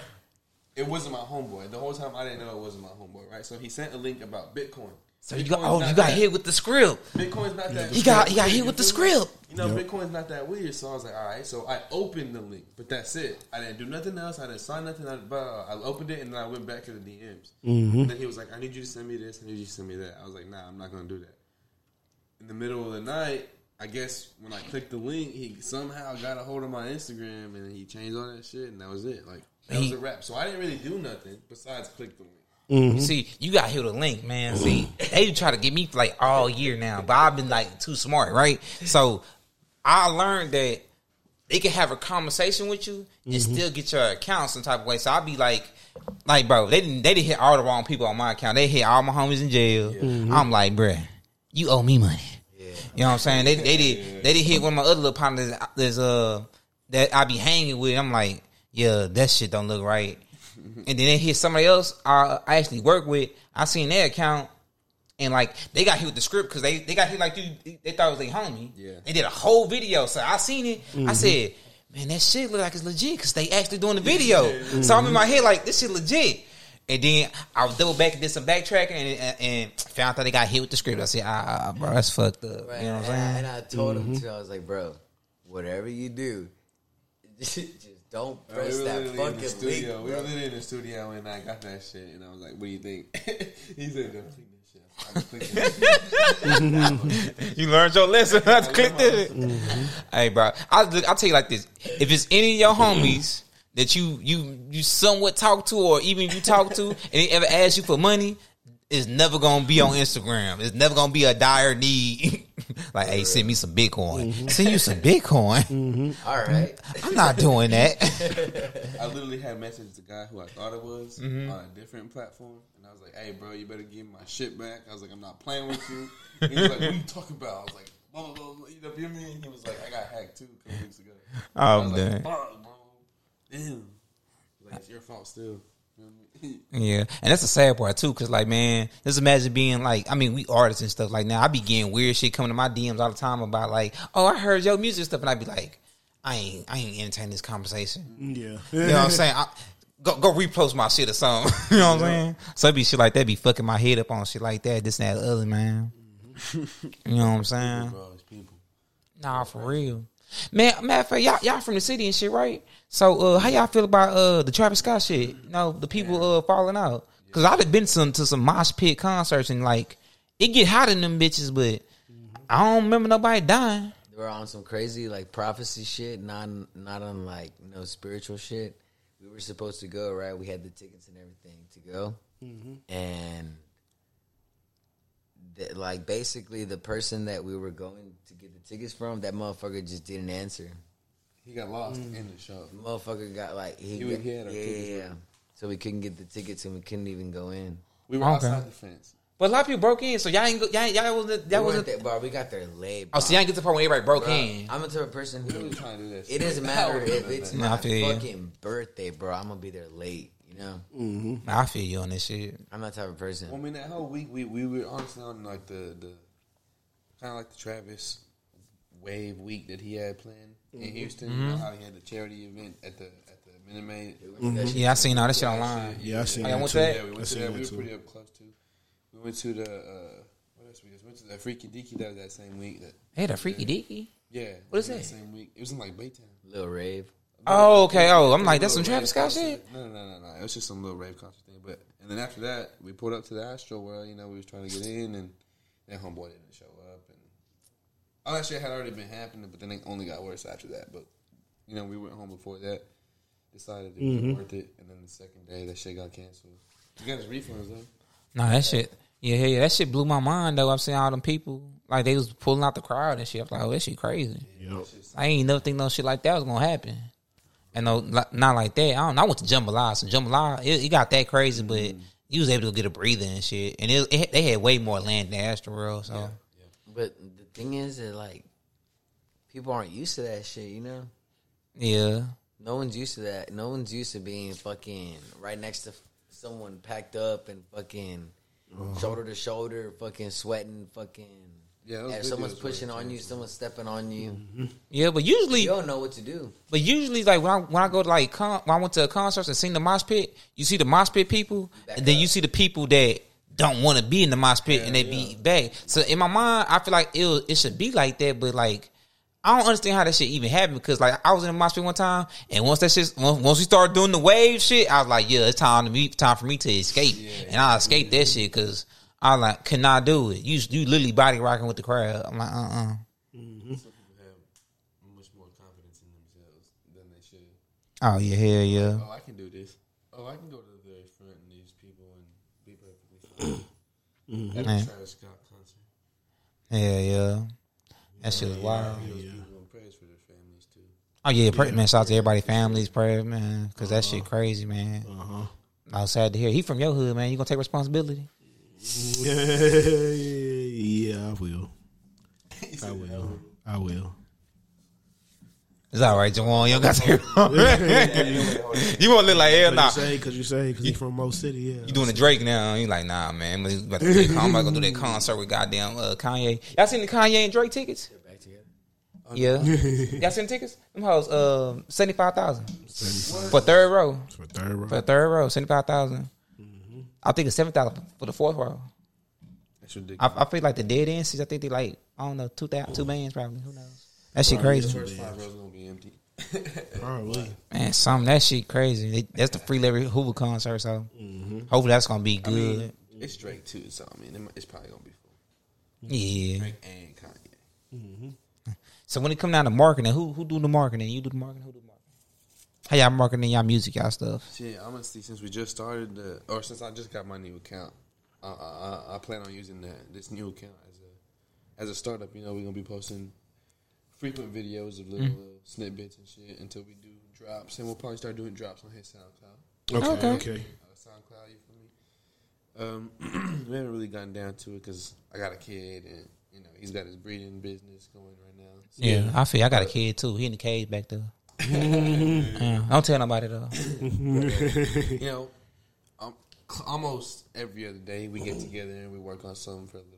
It wasn't my homeboy. The whole time I didn't know it wasn't my homeboy, right? So he sent a link about Bitcoin. So you got oh you got that- hit with the script. Bitcoin's not that. He got he got hit with the feel script. You know, Yep. Bitcoin's not that weird. So I was like, all right. So I opened the link, but that's it. I didn't do nothing else. I didn't sign nothing. I, but I opened it and then I went back to the DMs. Mm-hmm. And then he was like, I need you to send me this. I need you to send me that. I was like, nah, I'm not going to do that. In the middle of the night, I guess when I clicked the link, he somehow got a hold of my Instagram and he changed all that shit, and that was it. Like that was a wrap. So I didn't really do nothing besides click the link. Mm-hmm. See, you got hit with a link, man. See, they try to get me like all year now, but I've been like too smart, right? So I learned that they can have a conversation with you and Mm-hmm. still get your account some type of way. So I'll be like, like, bro, they didn't they didn't hit all the wrong people on my account. They hit all my homies in jail. Mm-hmm. I'm like, bruh, you owe me money. You know what I'm saying? They they did they did hit one of my other little partners there's uh that I be hanging with. I'm like, yeah, that shit don't look right. And then they hit somebody else I, I actually work with. I seen their account and like they got hit with the script because they, they got hit like they, they thought it was their homie. Yeah. They did a whole video. So I seen it. Mm-hmm. I said, man, that shit look like it's legit because they actually doing the video. So I'm in my head like this shit legit. And then I was double back and did some backtracking and, and, and found out they got hit with the script. I said, ah, ah, ah bro, that's fucked up. Right. You know what I'm saying? and I told him mm-hmm. too. I was like, bro, whatever you do, just don't We press were that literally in the fucking link. studio. We were literally in the studio and I got that shit, and I was like, "What do you think?" he said, "Don't click this shit." I just clicked that shit. You learned your lesson. I clicked it. Mm-hmm. Hey, bro, I'll, I'll tell you like this: if it's any of your homies that you you you somewhat talk to, or even you talk to, and they ever ask you for money, it's never gonna be on Instagram. It's never gonna be a dire need. like, hey, send me some Bitcoin. Send you some Bitcoin. All right. I'm not doing that. I literally had messaged the guy who I thought it was Mm-hmm. on a different platform, and I was like, "Hey, bro, you better give me my shit back." I was like, "I'm not playing with you." he was like, "What are you talking about?" I was like, blah, blah, blah, blah, "You know what I mean?" He was like, "I got hacked too a couple weeks ago." I Oh, was damn. like, "Fuck, bro, damn." Like it's your fault still. You know what I mean? Yeah, and that's the sad part too, cause like, man, just imagine being like, I mean, we artists and stuff. Like now, I be getting weird shit coming to my DMs all the time about like, oh, I heard your music stuff, and I be like, I ain't, I ain't entertaining this conversation. Yeah. You know what I'm saying? I, go, go repost my shit or something. you know what I'm saying? So it be shit like that. Be fucking my head up on shit like that. This and that, other man. Mm-hmm. you know what I'm saying? Bro, people. Nah, for real. Man, matter of fact, y'all, y'all from the city and shit, right? So, uh, how y'all feel about uh the Travis Scott shit? You know, the people uh falling out. Cause I've been some to some mosh pit concerts and like it get hot in them bitches, but I don't remember nobody dying. They were on some crazy like prophecy shit, not not on like no spiritual shit. We were supposed to go right. We had the tickets and everything to go, and the, like basically the person that we were going to get the tickets from, that motherfucker just didn't answer. He got lost mm. in the show. The motherfucker got like he, He got- he had yeah, yeah, yeah. So we couldn't get the tickets and we couldn't even go in. We were Okay. outside the fence. But a lot of people broke in, so y'all ain't go, y'all, y'all wasn't that We wasn't. weren't there, bro. We got there late. Oh, so y'all ain't get to the part where everybody broke in. I'm the type of person We who were trying to do this. It doesn't matter if it's done Nah, I my feel you. fucking birthday, bro. I'm gonna be there late. You know, mm-hmm. I feel you on this shit. I'm that type of person. Well, I mean, that whole week we, we were honestly on like the the kind of like the Travis Wave week that he had planned in Houston. You know how he had the charity event at the at the Minute Maid. Yeah, I seen all that shit online. Yeah, I seen y'all that went too. to that? Yeah, we I went to that. We were too. pretty up close to. We went to the uh, what else? We just went to the Freaky Deaky that was that same week. That Hey, the freaky deaky. yeah, What is it that? Same week. It was in like Baytown. Little rave. Oh, okay. Oh, I'm like, that's some a little Travis Scott rave shit. No, no, no, no, no. It was just some little rave concert thing. But and then after that, we pulled up to the Astro World. You know, we was trying to get in, and that homeboy didn't show up, and all that shit had already been happening. But then it only got worse after that. But you know, we went home before that. Decided it was mm-hmm. worth it, and then the second day, that shit got canceled. You got his refunds though. Nah, that shit. Yeah, yeah, yeah, that shit blew my mind though. I'm seeing all them people like they was pulling out the crowd and shit. I was like, oh, that shit crazy. Yep. I ain't never think no shit like that was gonna happen. And no, not like that. I don't. I went to Jambalaya. So Jambalaya, it, it got that crazy, but mm-hmm. you was able to get a breather and shit. And it, it, they had way more land than Astroworld. So yeah. But the thing is that like people aren't used to that shit. You know, yeah, no one's used to that. No one's used to being fucking right next to someone packed up and fucking uh-huh. shoulder to shoulder, fucking sweating, fucking. Yeah, those and videos someone's pushing on you, someone's stepping on you. Mm-hmm. yeah. But usually, You don't know what to do. But usually, like when I when I go to like con- when I went to a concert and seen the mosh pit, you see the mosh pit people, Back and then up. you see the people that don't want to be in the mosh pit and they be back. So in my mind, I feel like it it should be like that, but like. I don't understand how that shit even happened because like I was in the mosh pit one time and once that shit once, once we started doing the wave shit I was like yeah it's time to me time for me to escape and I escaped that shit because I like cannot do it. You you literally body rocking with the crowd. I'm like, uh, uh Some people have much more confidence in themselves than they should. Oh yeah, hell yeah. Oh, I can do this. Oh, I can go to the very front and these people and be perfectly fine. At Man. Travis Scott concert. Yeah, yeah. That shit was wild. Those people and prayers for their families too. Oh yeah, pray, man. Shout out to everybody, families, prayer, man, because that shit crazy, man. Uh-huh. I was sad to hear. He from your hood, man. You gonna take responsibility? yeah, yeah, I will. I will. I will. It's all right, Juwan. You don't got to. you won't look like hell, Cause nah. you say, cause you say, cause he from Mo City, yeah. You doing the Drake now? You like, nah, man. I'm about to, do that- I'm about to do that concert with goddamn uh, Kanye. Y'all seen the Kanye and Drake tickets? Back together. Yeah. Y'all seen tickets? Them hoes, uh, seventy five thousand for third row. for third row. For third row, seventy five thousand. I think it's seven thousand for the fourth row. That's ridiculous. I, I feel like the dead end seats. I think they like I don't know two thousand two bands probably. Who knows? That shit crazy. the first five rows gonna be empty. Probably. Man, some that shit crazy. They, that's the free Larry Hoover concert, so mm-hmm. hopefully that's gonna be I good. mean, it's Drake too, so I mean, it's probably gonna be full. yeah. Drake and Kanye. Mm-hmm. So when it come down to marketing, who who do the marketing? You do the marketing. Who do the marketing? How y'all marketing y'all music, y'all stuff? Shit, honestly, since we just started, the, or since I just got my new account, I, I, I- I plan on using that this new account as a as a startup. You know, we're gonna be posting frequent videos of little uh, snippets and shit until we do drops, and we'll probably start doing drops on his SoundCloud. Okay, Okay. okay. Uh, SoundCloud, you feel me? Um, we haven't really gotten down to it because I got a kid, and you know he's got his breeding business going right now. So, Yeah, I feel I got a kid too. He in the cage back there. yeah, don't tell nobody though. you know, um, almost every other day we get together and we work on something for a little bit.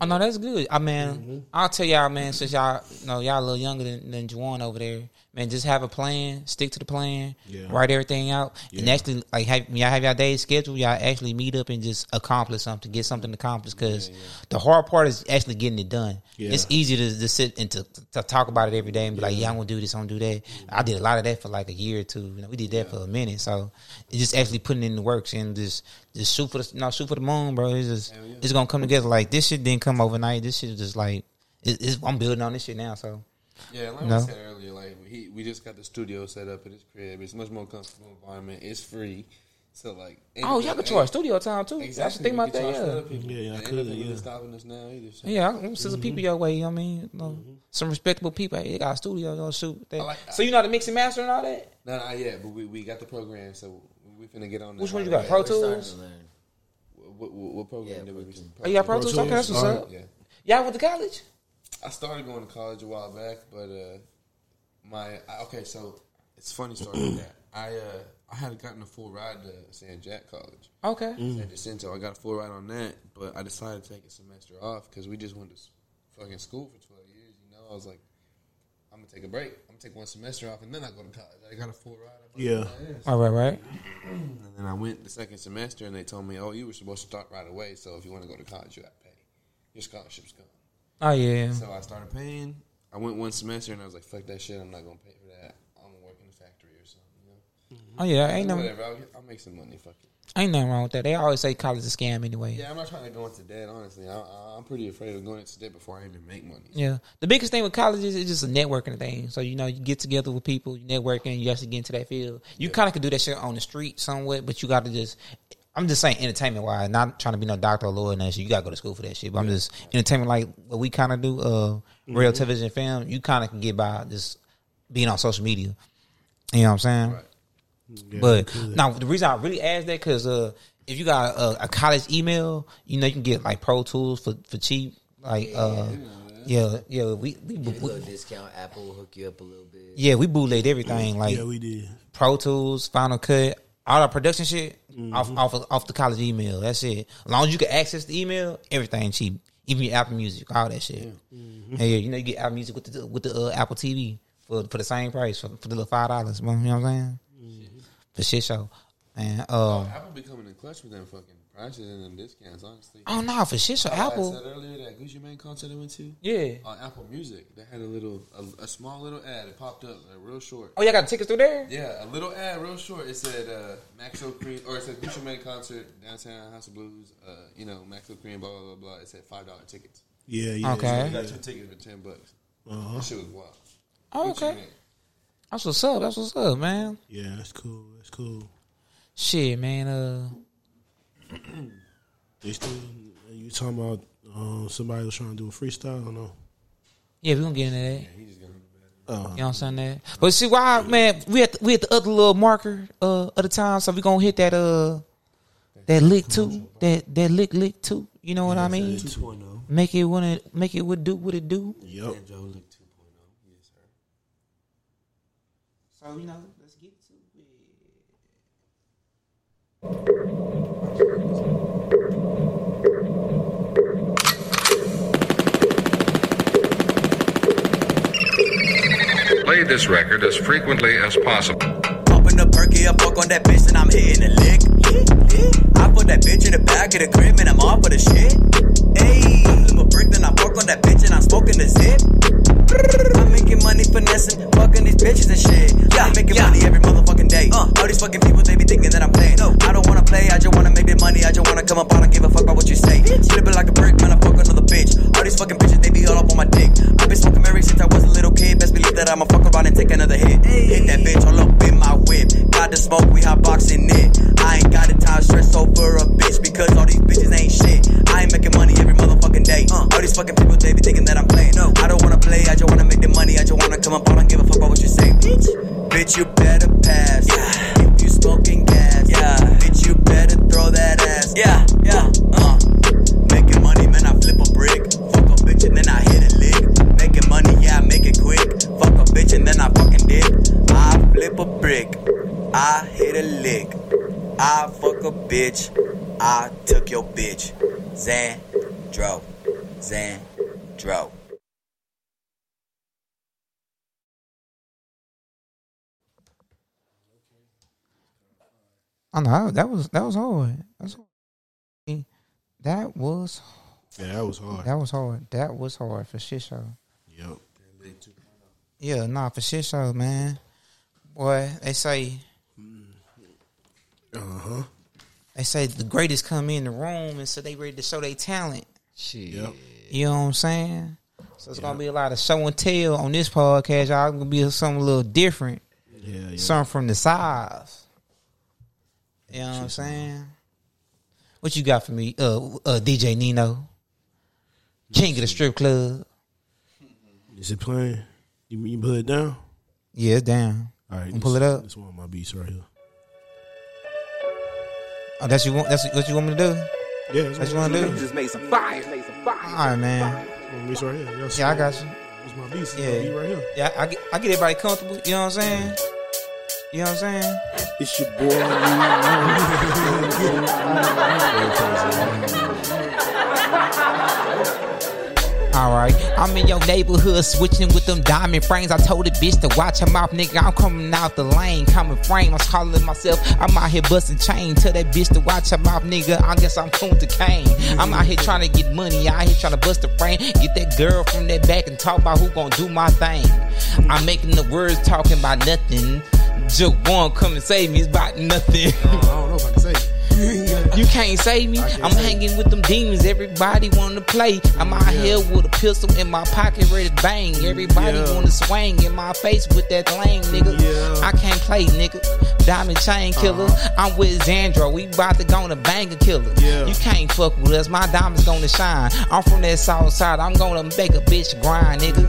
Oh no, that's good. I mean, Mm-hmm. I'll tell y'all, man. Since y'all, you know, y'all a little younger than, than Juwan over there, man. Just have a plan, stick to the plan, Yeah. write everything out, and actually, like, have, when y'all have y'all days scheduled, y'all actually meet up and just accomplish something, get something accomplished. Because the hard part is actually getting it done. Yeah. It's easy to, to sit and to, to talk about it every day and be like, yeah, I'm gonna do this, I'm gonna do that. I did a lot of that for like a year or two. You know, we did that for a minute. So it's just actually putting in the works and just just shoot for the you know, shoot for the moon, bro. It's just yeah. it's gonna come together. Like this shit didn't come overnight. This shit is just like it, it's, I'm building on this shit now. So Yeah, like No. I said earlier, like he, we just got the studio set up at his crib. It's much more comfortable environment. It's free, so like oh, y'all can charge studio time too. Exactly. I should think we about can that. charge for Yeah. other people. Yeah, yeah, I And could, nothing really yeah. stopping us now either. So. Yeah, I'm some mm-hmm. people your way. You know what I mean, mm-hmm. You know, some respectable people. Hey, they got a studio. They shoot. That. I like- so you know how to mix and master and all that. No, not yet, but we, we got the program, so we finna get on. that Which one you got? Pro We're Tools. What, what, what program Yeah, did we? Pro Tools. Oh, you got Pro Pro Tools. Okay, that's what's up. Yeah, Y'all went to college. I started going to college a while back, but uh, my I, okay, so it's funny story with that. I uh, I had gotten a full ride to San Jack College. Okay. San Jacinto. I got a full ride on that, but I decided to take a semester off because we just went to fucking school for twelve years. You know, I was like, I'm gonna take a break. I'm gonna take one semester off, and then I go to college. I got a full ride. I'm Yeah. "Oh, yes." All right, right. And then I went the second semester, and they told me, "Oh, you were supposed to start right away. So if you want to go to college, you got to pay. Your scholarship's gone." Oh yeah. So I started paying. I went one semester, and I was like, "Fuck that shit. I'm not gonna pay for that. I'm gonna work in a factory or something." You know? Oh yeah. Ain't no, Whatever. I'll, get- I'll make some money. Fuck it. Ain't nothing wrong with that. They always say college is a scam anyway. Yeah, I'm not trying to go into debt. Honestly, I, I'm pretty afraid of going into debt before I even make money. Yeah. The biggest thing with college is it's just a networking thing. So, you know, you get together with people, you networking, you actually get into that field. You kind of can do that shit on the street somewhat, but you got to just, I'm just saying entertainment wise, not trying to be no doctor or lawyer and that shit. You got to go to school for that shit. But I'm just entertainment like what we kind of do, uh, real television film. You kind of can get by just being on social media. You know what I'm saying? Right. Yeah, But could. now the reason I really asked that because uh, if you got a, a college email, you know you can get like Pro Tools for for cheap. Like uh, yeah, yeah, we, we, Get a we little discount. Apple will hook you up a little bit. yeah we bootleg everything like yeah, we did. Pro Tools, Final Cut, all our production shit Mm-hmm. off off off the college email. That's it. As long as you can access the email, everything cheap. Even your Apple Music, all that shit. Mm-hmm. Hey, you know you get Apple Music with the with the uh, Apple TV for for the same price for, for the little five dollars. You know what I'm saying? For shit show. man. Um, Apple be coming in clutch with them fucking prices and them discounts. Honestly, oh no, for shit. So Like I Apple, said earlier that Gucci Mane concert I went to. yeah. On Apple Music, they had a little, a, a small little ad. It popped up, like, real short. Oh, y'all got tickets through there? Yeah, a little ad, real short. It said uh, Maxo Kream, or it said Gucci Mane concert downtown House of Blues. Uh, you know, Maxo Kream, blah blah blah. blah. It said five dollar tickets. Yeah, yeah. Okay. I got two tickets for ten bucks. Uh-huh. That shit was wild. Oh, Gucci okay. Mane. That's what's up. That's what's up, man. Yeah, that's cool. That's cool. Shit, man. Uh, They still you talking about um, somebody was trying to do a freestyle? or know. yeah, we gonna get into that. He just gonna. Uh, You know what I'm saying? That. But see why, man, we at the, we at the other little marker uh of the time, so we gonna hit that uh that lick too, that that lick lick too. You know what I mean? 2.0. Make it when it make it would do what it do. Yep. Joe Lick 2.0. Yes, sir. So you know, let's get to it. Play this record as frequently as possible. Popping the perky, I fuck on that bitch and I'm hitting a lick. I put that bitch in the back of the crib and I'm off for the shit. Ayy, flip a brick, then I fuck on that bitch and I'm smoking the zip. I'm making money finessing, fucking these bitches and shit. I'm making money every motherfucking day. Uh. All these fucking people, they be thinking that I'm playing. I don't wanna play, I just wanna make that money. I just wanna come up, I don't give a fuck about what you say. Flipping like a brick, man, I fuck another bitch. All these fucking bitches, they be all up on my dick. I've been smoking Mary since I was a little kid. Best believe that I'ma fuck around and take another hit. Hit that bitch all up in my whip. Got the smoke, we hot boxing it. I ain't got the time stress over a bitch because all these bitches ain't shit. I ain't making money every motherfucking day. All these fucking people, they be thinking that I'm playing. No, I don't wanna play, I just wanna make the money. I just wanna come up, I don't give a fuck about what you say. Bitch, bitch you better pass. Yeah. If you smoking gas. Yeah. Bitch, you better throw that ass. Yeah, yeah, uh. Making money, man, I flip a brick. Fuck a bitch and then I hit a lick. Making money, yeah, I make it quick. Fuck a bitch and then I fucking dip. I flip a brick. I hit a lick. I fuck a bitch. I took your bitch. Xandro. Xandro. I know that was that was hard. That's hard. That was Yeah, that was hard. that was hard. That was hard for shit show. Yep. Yeah, nah, for shit show, man. Boy, they say Uh huh. they say the greatest come in the room and so they ready to show their talent. Shit. Yep. You know what I'm saying? So it's gonna be a lot of show and tell on this podcast. Y'all gonna be something a little different. Yeah, yeah. Something from the sides. You know what I'm saying? What you got for me, uh, uh DJ Nino? King of the strip club. Is it playing? You, you put it down? Yeah, it's down. All right. And pull it up. This one of my beats right here. Oh, that's you want. That's what you want me to do. Yeah, That's what you want to do. Just made some fire. Made some fire. All right, man. my beats right here. Y'all see Yeah, I got you. It's my beats. It's Yeah. my beat right here. Yeah, I get, I get everybody comfortable. You know what I'm saying? You know what I'm saying? It's your boy. All right, I'm in your neighborhood switching with them diamond frames. I told the bitch to watch her mouth, nigga. I'm coming out the lane, coming frame. I'm calling myself. I'm out here busting chain. Tell that bitch to watch her mouth, nigga. I guess I'm cool to Kane. I'm out here trying to get money. Out here trying to bust the frame. Get that girl from that back and talk about who gonna do my thing. I'm making the words talking about nothing. Just one come and save me. It's about nothing. I don't know if I can say. You can't save me. I'm hanging with them demons. Everybody wanna play. I'm out here with a pistol in my pocket, ready to bang. Everybody Yeah. wanna swing in my face with that lame nigga. Yeah. I can't play, nigga. Diamond chain killer. I'm with Xandro. We about to go to bang a killer. Yeah. You can't fuck with us. My diamonds gonna shine. I'm from that south side. I'm gonna make a bitch grind, nigga.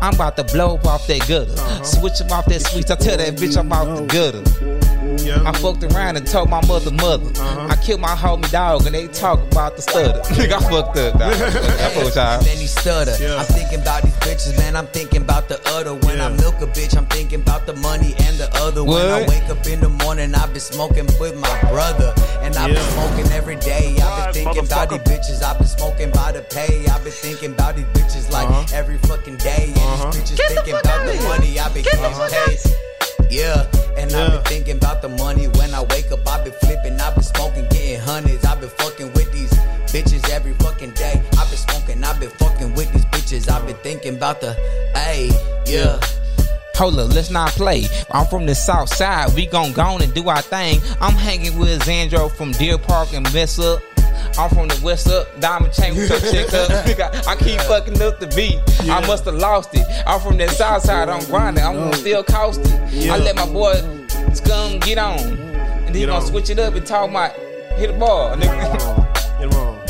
I'm about to blow up off that gutter. Switch him off that sweet. I tell that bitch I'm off the gutter. Yeah. I fucked around and told my mother, mother. Uh-huh. I killed my homie dog, and they talk about the stutter. Nigga, I fucked up, dog. I fucked with y'all. Then he stutter. Yeah. I'm thinking about these bitches, man. I'm thinking about the other. When I milk a bitch, I'm thinking about the money and the other. When I wake up in the morning, I've been smoking with my brother. And I've been smoking every day. I've been thinking about these bitches. I've been smoking by the pay. I've been thinking about these bitches like Uh-huh. every fucking day. And Uh-huh. these bitches thinking about the money I've been getting paid. Yeah, and I've been thinking about the money when I wake up. I've been flipping, I've been smoking, getting hundreds. I've been fucking with these bitches every fucking day. I've been smoking, I've been fucking with these bitches. I've been thinking about the, hey, yeah. Hold up, let's not play. I'm from the south side. We gon' go on and do our thing. I'm hanging with Xandro from Deer Park and Mess Up. I'm from the west up, diamond chain with your chick up. I keep fucking up the beat. I must have lost it. I'm from that south side, I'm grinding. I'm gonna still cost it. I let my boy Scum get on. And then he gonna on. switch it up and talk my hit the ball. Nigga. Get him on.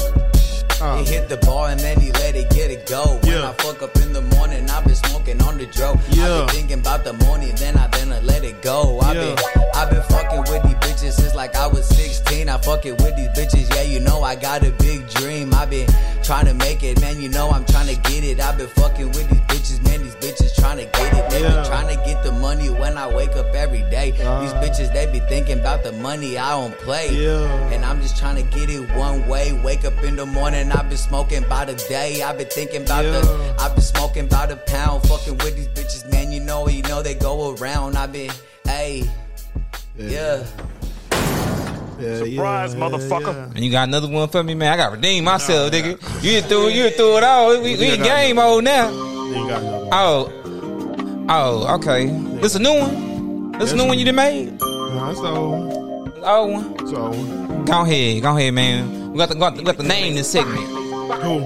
Uh, He hit the bar and then he let it get it go. When Yeah. I fuck up in the morning, I've been smoking on the dro. I've been thinking about the morning, then I then I let it go. I've Yeah. been I've been fucking with these bitches since like I was 16. I fucking with these bitches, yeah, you know I got a big dream. I've been trying to make it, man, you know I'm trying to get it. I've been fucking with these bitches, man, these bitches trying to get it. They Yeah. been trying to get the money when I wake up every day. Uh. these bitches, they be thinking about the money I don't play. Yeah. And I'm just trying to get it one way. Wake up in the morning, I've been smoking by the day. I've been thinking about the, I've been smoking by the pound. Fucking with these bitches, man. You know, you know they go around. I've been, hey, yeah. yeah, Surprise, yeah, motherfucker. yeah. And you got another one for me, man. I got to redeem myself, nigga. You threw, you threw it all. We, we in game mode now. Then you got. Oh, oh, okay. This a new one. This a new one you done made. Nah, so, Oh, one. so, Go ahead, go ahead, man. We got to, got to, got to name this segment. who?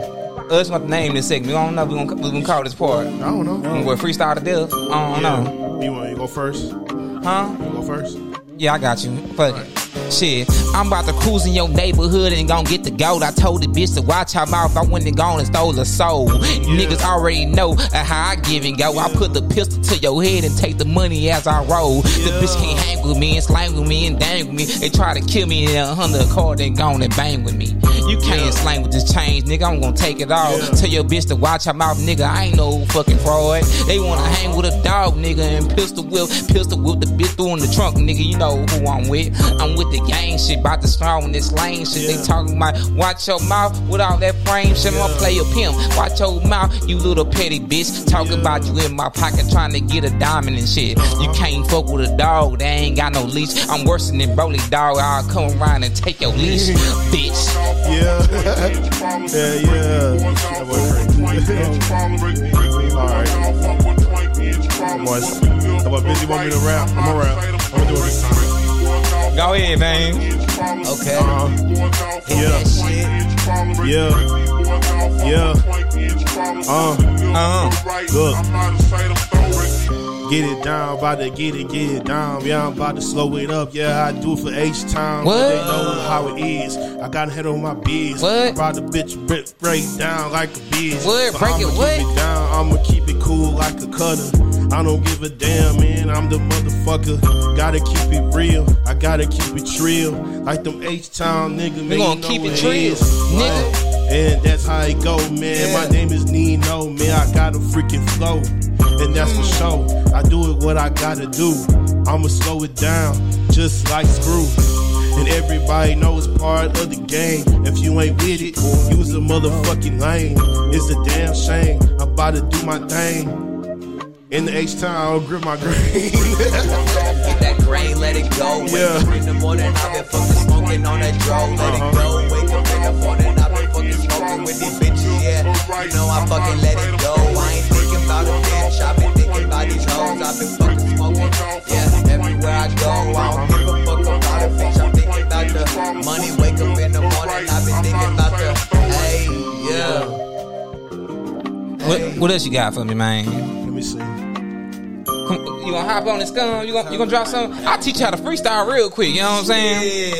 Us got to name this segment. We don't know. We gonna, we gonna call this part. I don't know. We gonna freestyle to death. I don't know. You want you go first? Huh? You go first? Yeah, I got you. Fuck it. Shit, I'm about to cruise in your neighborhood and gon' get the gold. I told the bitch to watch her mouth. I went and gone and stole a soul. Niggas already know uh, how I give and go. I put the pistol to your head and take the money as I roll. The bitch can't hang with me and slang with me and dang with me. They try to kill me in a hundred car, then gone and bang with me. You can't slang with this change, nigga. I'm gonna take it all. Tell your bitch to watch her mouth, nigga. I ain't no fucking fraud. They wanna hang with a dog, nigga, and pistol whip, pistol whip the bitch through in the trunk, nigga. You know who I'm with. I'm with the gang shit, about to strong in this lane shit. They talking about watch your mouth with all that frame shit. I'ma play a pimp. Watch your mouth, you little petty bitch. Talking about you in my pocket, trying to get a diamond and shit. You uh-huh. can't fuck with a dog, they ain't got no leash. I'm worse than Broly dog. I'll come around and take your leash, bitch. Yeah. yeah, yeah. That boy. Alright. Boys, how about busy want me to rap? I'm rap. I'm gonna do it. Go ahead, man. Okay. Uh, Hit yeah. yeah, yeah. Uh, Uh-huh. look. Get it down, about to get it, get it down. Yeah, I'm about to slow it up. Yeah, I do it for H time. What? They know how it is. I got to head on my biz. What? About the bitch break, break down like a biz. What? So Break I'ma it what? it down. I'ma keep it cool like a cutter. I don't give a damn, man. I'm the motherfucker. Gotta keep it real. I gotta keep it trill. Like them H Town nigga, man. gonna keep it trill, nigga. And that's how it go, man. My name is Nino, man. I got a freaking flow. And that's for mm. sure. I do it what I gotta do. I'ma slow it down, just like screw. And everybody knows part of the game. If you ain't with it, was a motherfucking lame. It's a damn shame. I'm about to do my thing. In the H town, I'll grip my green. Get that grain, let it go. Wake Yeah. up in the morning, I've been fucking smoking on that dro. Let Uh-huh. it go. Wake up in the morning, I've been fucking smoking with these bitches. Yeah, you know I fucking let it go. I ain't thinking about a bitch. I've been thinking about these hoes. I've been fucking smoking. Yeah, everywhere I go, I don't give a fuck about a bitch. I'm thinking about the money. Wake up in the morning, I've been thinking about the hey, yeah. What, what else you got for me, man? Let me see. Come, you gonna hop on this gun? You gonna you gonna drop something? I'll teach you how to freestyle real quick. You know what I'm saying?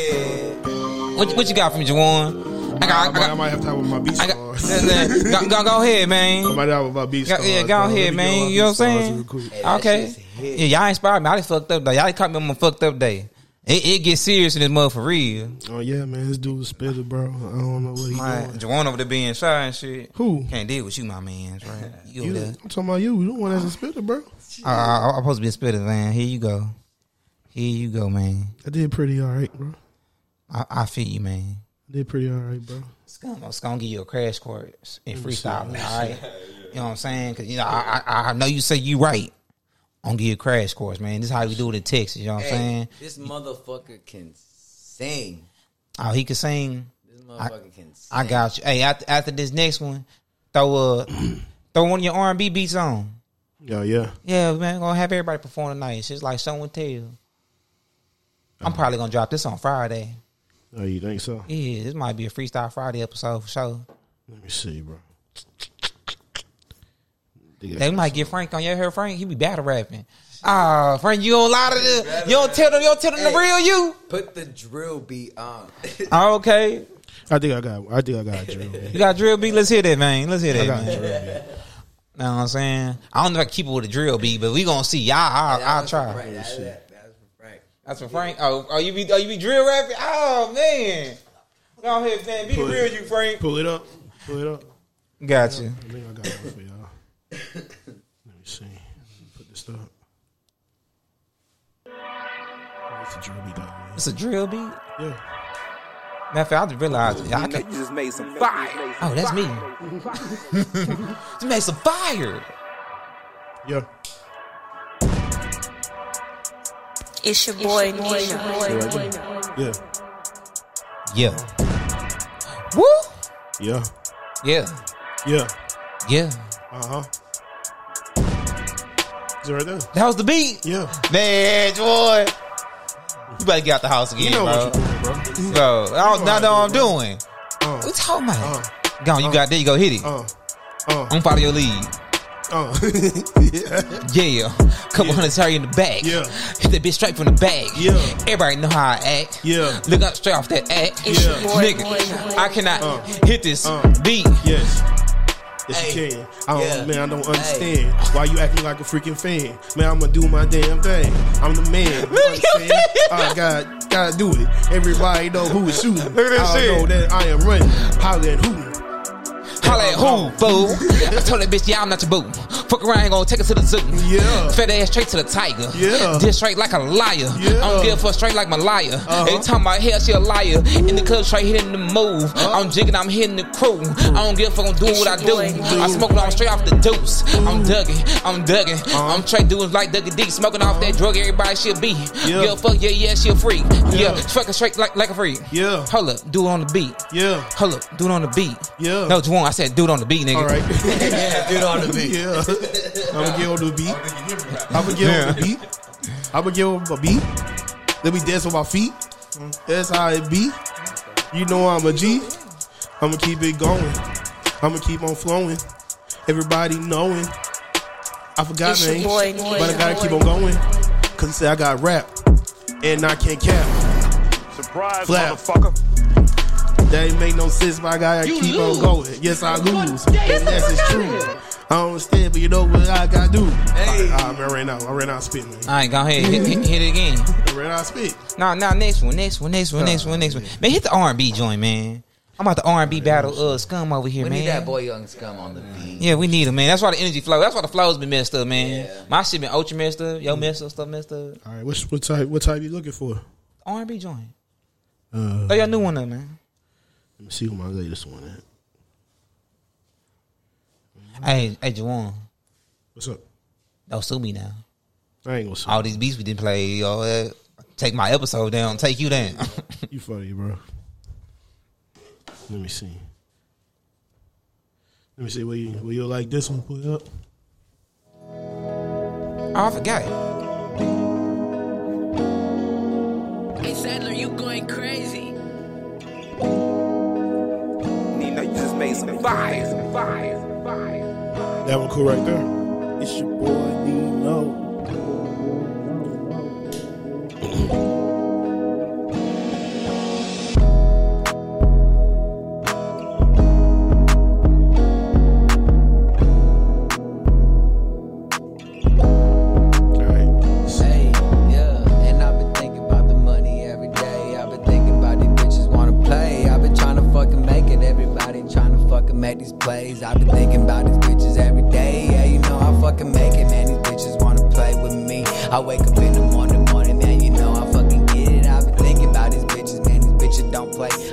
Yeah. What, what you got for me, Juwan? I got, I I, might, I got, might have time with my beat I got. go, go, go ahead, I man. might have with my beat Go, stars. yeah, go bro. Ahead, man. You know what I'm saying? real. Hey, Okay. shit's a hit. Yeah, y'all inspired me. I just fucked up though. Y'all caught me on my fucked up day. It, it gets serious in this mother for real. Oh yeah, man, this dude was spitter, bro. I don't know what he My doing. Juwan over there being shy and shit. Who? Can't deal with you, my man. Right? You, You, I'm talking about you. You the one that's a spitter, bro. I, I, I'm supposed to be a spitter, man. Here you go. Here you go, man. I did pretty all right, bro. I, I feel you, man. I did pretty all right, bro. It's gonna, it's gonna give you a crash course in oh, freestyling, all right? You know what I'm saying? Because you know, I, I I know you say you right, I'm gonna give you a crash course, man. This is how we do it in Texas. You know what I'm Hey, saying? this motherfucker can sing. Oh, he can sing. This motherfucker can sing. I got you. Hey, after, after this next one, throw uh throw one of your R and B beats on. Yeah, yeah. Yeah, man, gonna have everybody perform tonight. It's just like someone tell. I'm probably gonna drop this on Friday. Oh, you think so? Yeah, this might be a freestyle Friday episode for sure. Let me see, bro. They got- They might get Frank on. your ever heard Frank? He be battle rapping. Ah, Frank, you don't lie to the. You don't tell them. You don't tell them the real you. Put the drill beat on. Oh, okay, I think I got. I think I got a drill. you got drill beat. Let's hear that, man. Let's hear I that, got a man. drill. yeah. Know what I'm saying? I don't know if I can keep it with a drill beat, but we gonna see. Y'all, I'll, I'll try. Right, that's, that, that's for Frank. That's for Frank. Oh, oh, you be, oh, you be drill rapping? Oh man, go ahead, man. Be the real you, Frank. Pull it up. Pull it up. Got you. I think I got one for y'all. Let me see. Put this up. It's a drill beat, dog. It's a drill beat. Yeah. Matter of fact, I just realized. I You can, just made some fire. oh, that's me. you made some fire. Yeah. It's your boy, Nisha. Yeah. Yeah. Woo. Yeah. Yeah. Yeah. Yeah. Uh huh. Is it right there? That was the beat. Yeah. Man, boy. You better get out the house again, You know bro. what you're doing, bro. Bro, I don't, I know what I'm doing. Uh, What you talking about? uh, Go on, you got there. You go hit it. uh, uh, I'm follow your lead. uh. yeah. Yeah, couple hundred tire in the back. Yeah. hit that bitch straight from the bag. Yeah. everybody know how I act. Yeah. look up straight off that act. Yeah. Nigga. I cannot Uh. hit this Uh. beat. Yes. Yes, Hey. you can. I don't, Yeah. man, I don't Hey. understand why you acting like a freaking fan. Man, I'm gonna do my damn thing. I'm the man. You understand? I got, gotta do it. Everybody know who is shooting. Look at this I shit. know that I am running, hollering, hooting. Holla at who, fool? I told that bitch, yeah, I'm not your boo. Fuck around, ain't gonna take her to the zoo. Yeah. Fed ass straight to the tiger. Yeah. Did straight like a liar. Yeah. I don't give a fuck straight like my liar. Uh-huh. Every time I hear she a liar. In the club, straight hitting the move. Uh-huh. I'm jigging, I'm hitting the crew. I don't give a fuck, I'm doing what I do. boy. I smoke when I'm straight off the deuce. I'm dugging, I'm dugging. Uh-huh. I'm straight doing like Dougie D. Smoking off that drug, everybody should be. Yeah. Give a fuck, yeah, yeah, she a freak. Yeah, Yeah. fucking straight like, like a freak. Yeah. Hold up, do it on the beat. Yeah. Hold up, do it on the beat. Yeah. No, Juwan, I said do it on the beat, nigga. All right. Yeah, dude on the beat. yeah. I'm gonna get on the beat. I'm gonna get on the beat. I'm gonna get on my beat. Let me dance on my feet. That's how it be. You know I'm a G. I'm gonna keep it going. I'm gonna keep on flowing. Everybody knowing. I forgot It's your names, boy, but I gotta keep on going. Cause he said I got rap, and I can't cap. Surprise, Flap. motherfucker. That ain't make no sense, but I gotta keep on going. Yes, I lose, and that's is true. I don't understand, but you know what I gotta do. Hey. Ah, man, I ran out. I ran out of spit, man. All right, go ahead, hit, hit, hit it again. I ran out of spit. No, no, next one, next one, next one, next one, next one. Man, hit the R and B joint, man. I'm about the R and B battle, uh, scum over here, We man. need that boy Young Scum on the beat. Yeah, we need him, man. That's why the energy flow. That's why the flow's been messed up, man. Yeah. My shit been ultra messed up. Yo, messed up, stuff messed up. All right, what's, what type? What type you looking for? R and B joint. Uh, Throw your new one up, man. Let me see who my latest one at. Hey, hey, Juwan, What's up? don't sue me now. I ain't gonna say. All these beats we didn't play, yo, uh, take my episode down, take you down. You funny, bro. Let me see. Let me see. Will you will you like this one? Put it up. oh, I forgot. Hey Sadler, you going crazy. Nina, you just made some fire. Fire. Fire. That one cool right there. It's your boy Nino.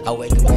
I wake up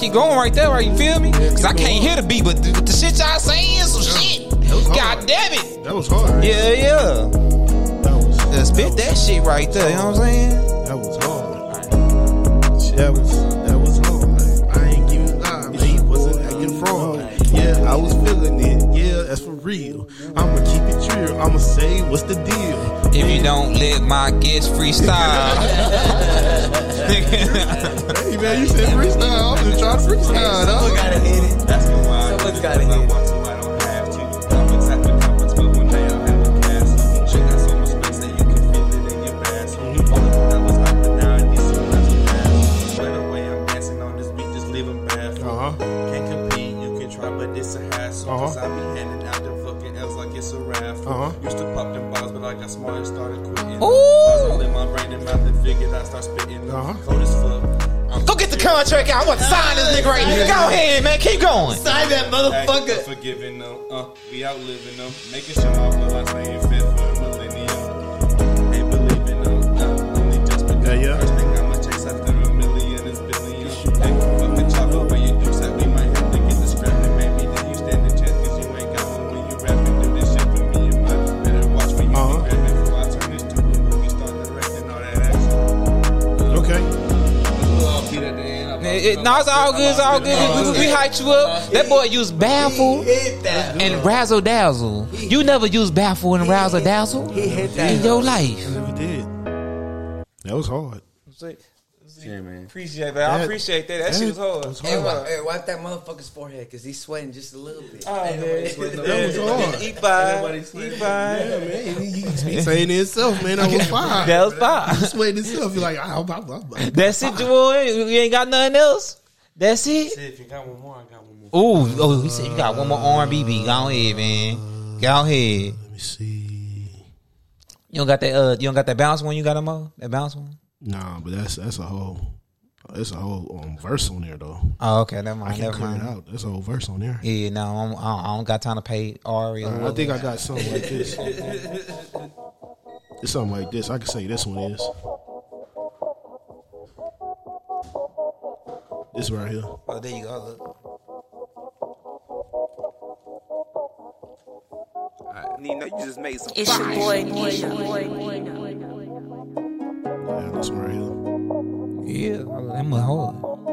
keep going right there, right? You feel me? Cause I can't hear the beat, but the, the shit y'all saying is some shit. God damn it. That was hard. Yeah, yeah. That was spit that shit right there. You know what I'm saying? that was hard. That was that was hard. I ain't giving lie, man. Wasn't acting fraud. Yeah, I was feeling it. Yeah, that's for real. I'ma keep it real. I'ma say what's the deal. If you don't let my guest freestyle, contract out. I to sign this nigga right here. Go ahead, man. Keep going. Sign that motherfucker. forgiving them. Uh, we outliving them. Making sure my bloodline staying fit for a millennium. It- it- no, it's all good. It's all good. We, we, we hyped you up. That boy used baffle and razzle dazzle. You never used baffle and razzle dazzle He hit that. in your life. Never did. That was hard. Yeah, man. Appreciate that. I appreciate that. That that shit was hard. was Hey, wipe, hey, wipe that motherfucker's forehead because he's sweating just a little bit. Oh, man. That was hard. He fine. He fine. Yeah, man. He, he, he saying it himself, man. That was fine. That was fine. He sweating himself. You're like, ah, blah, blah, blah. That's it, boy. You ain't got nothing else. That's it. If you got one more, I got one more. Ooh, oh, he said you got one more R&B beat. Go ahead, man. Go ahead. Let me see. You don't got that. Uh, you don't got that bounce one. You got them all. That bounce one. Nah, but that's that's a whole that's a whole um, verse on there though. Oh, okay. Never I mind. can Never clear it out. That's a whole verse on there. Yeah, no, I'm, I, don't, I don't got time to pay Ari. or I think I got something like this. It's something like this. I can say this one is. This right here. Oh, there you go. Look. Nina, you just made some It's your fire. boy Nino. Yeah, this right. Yeah, I'm a hard.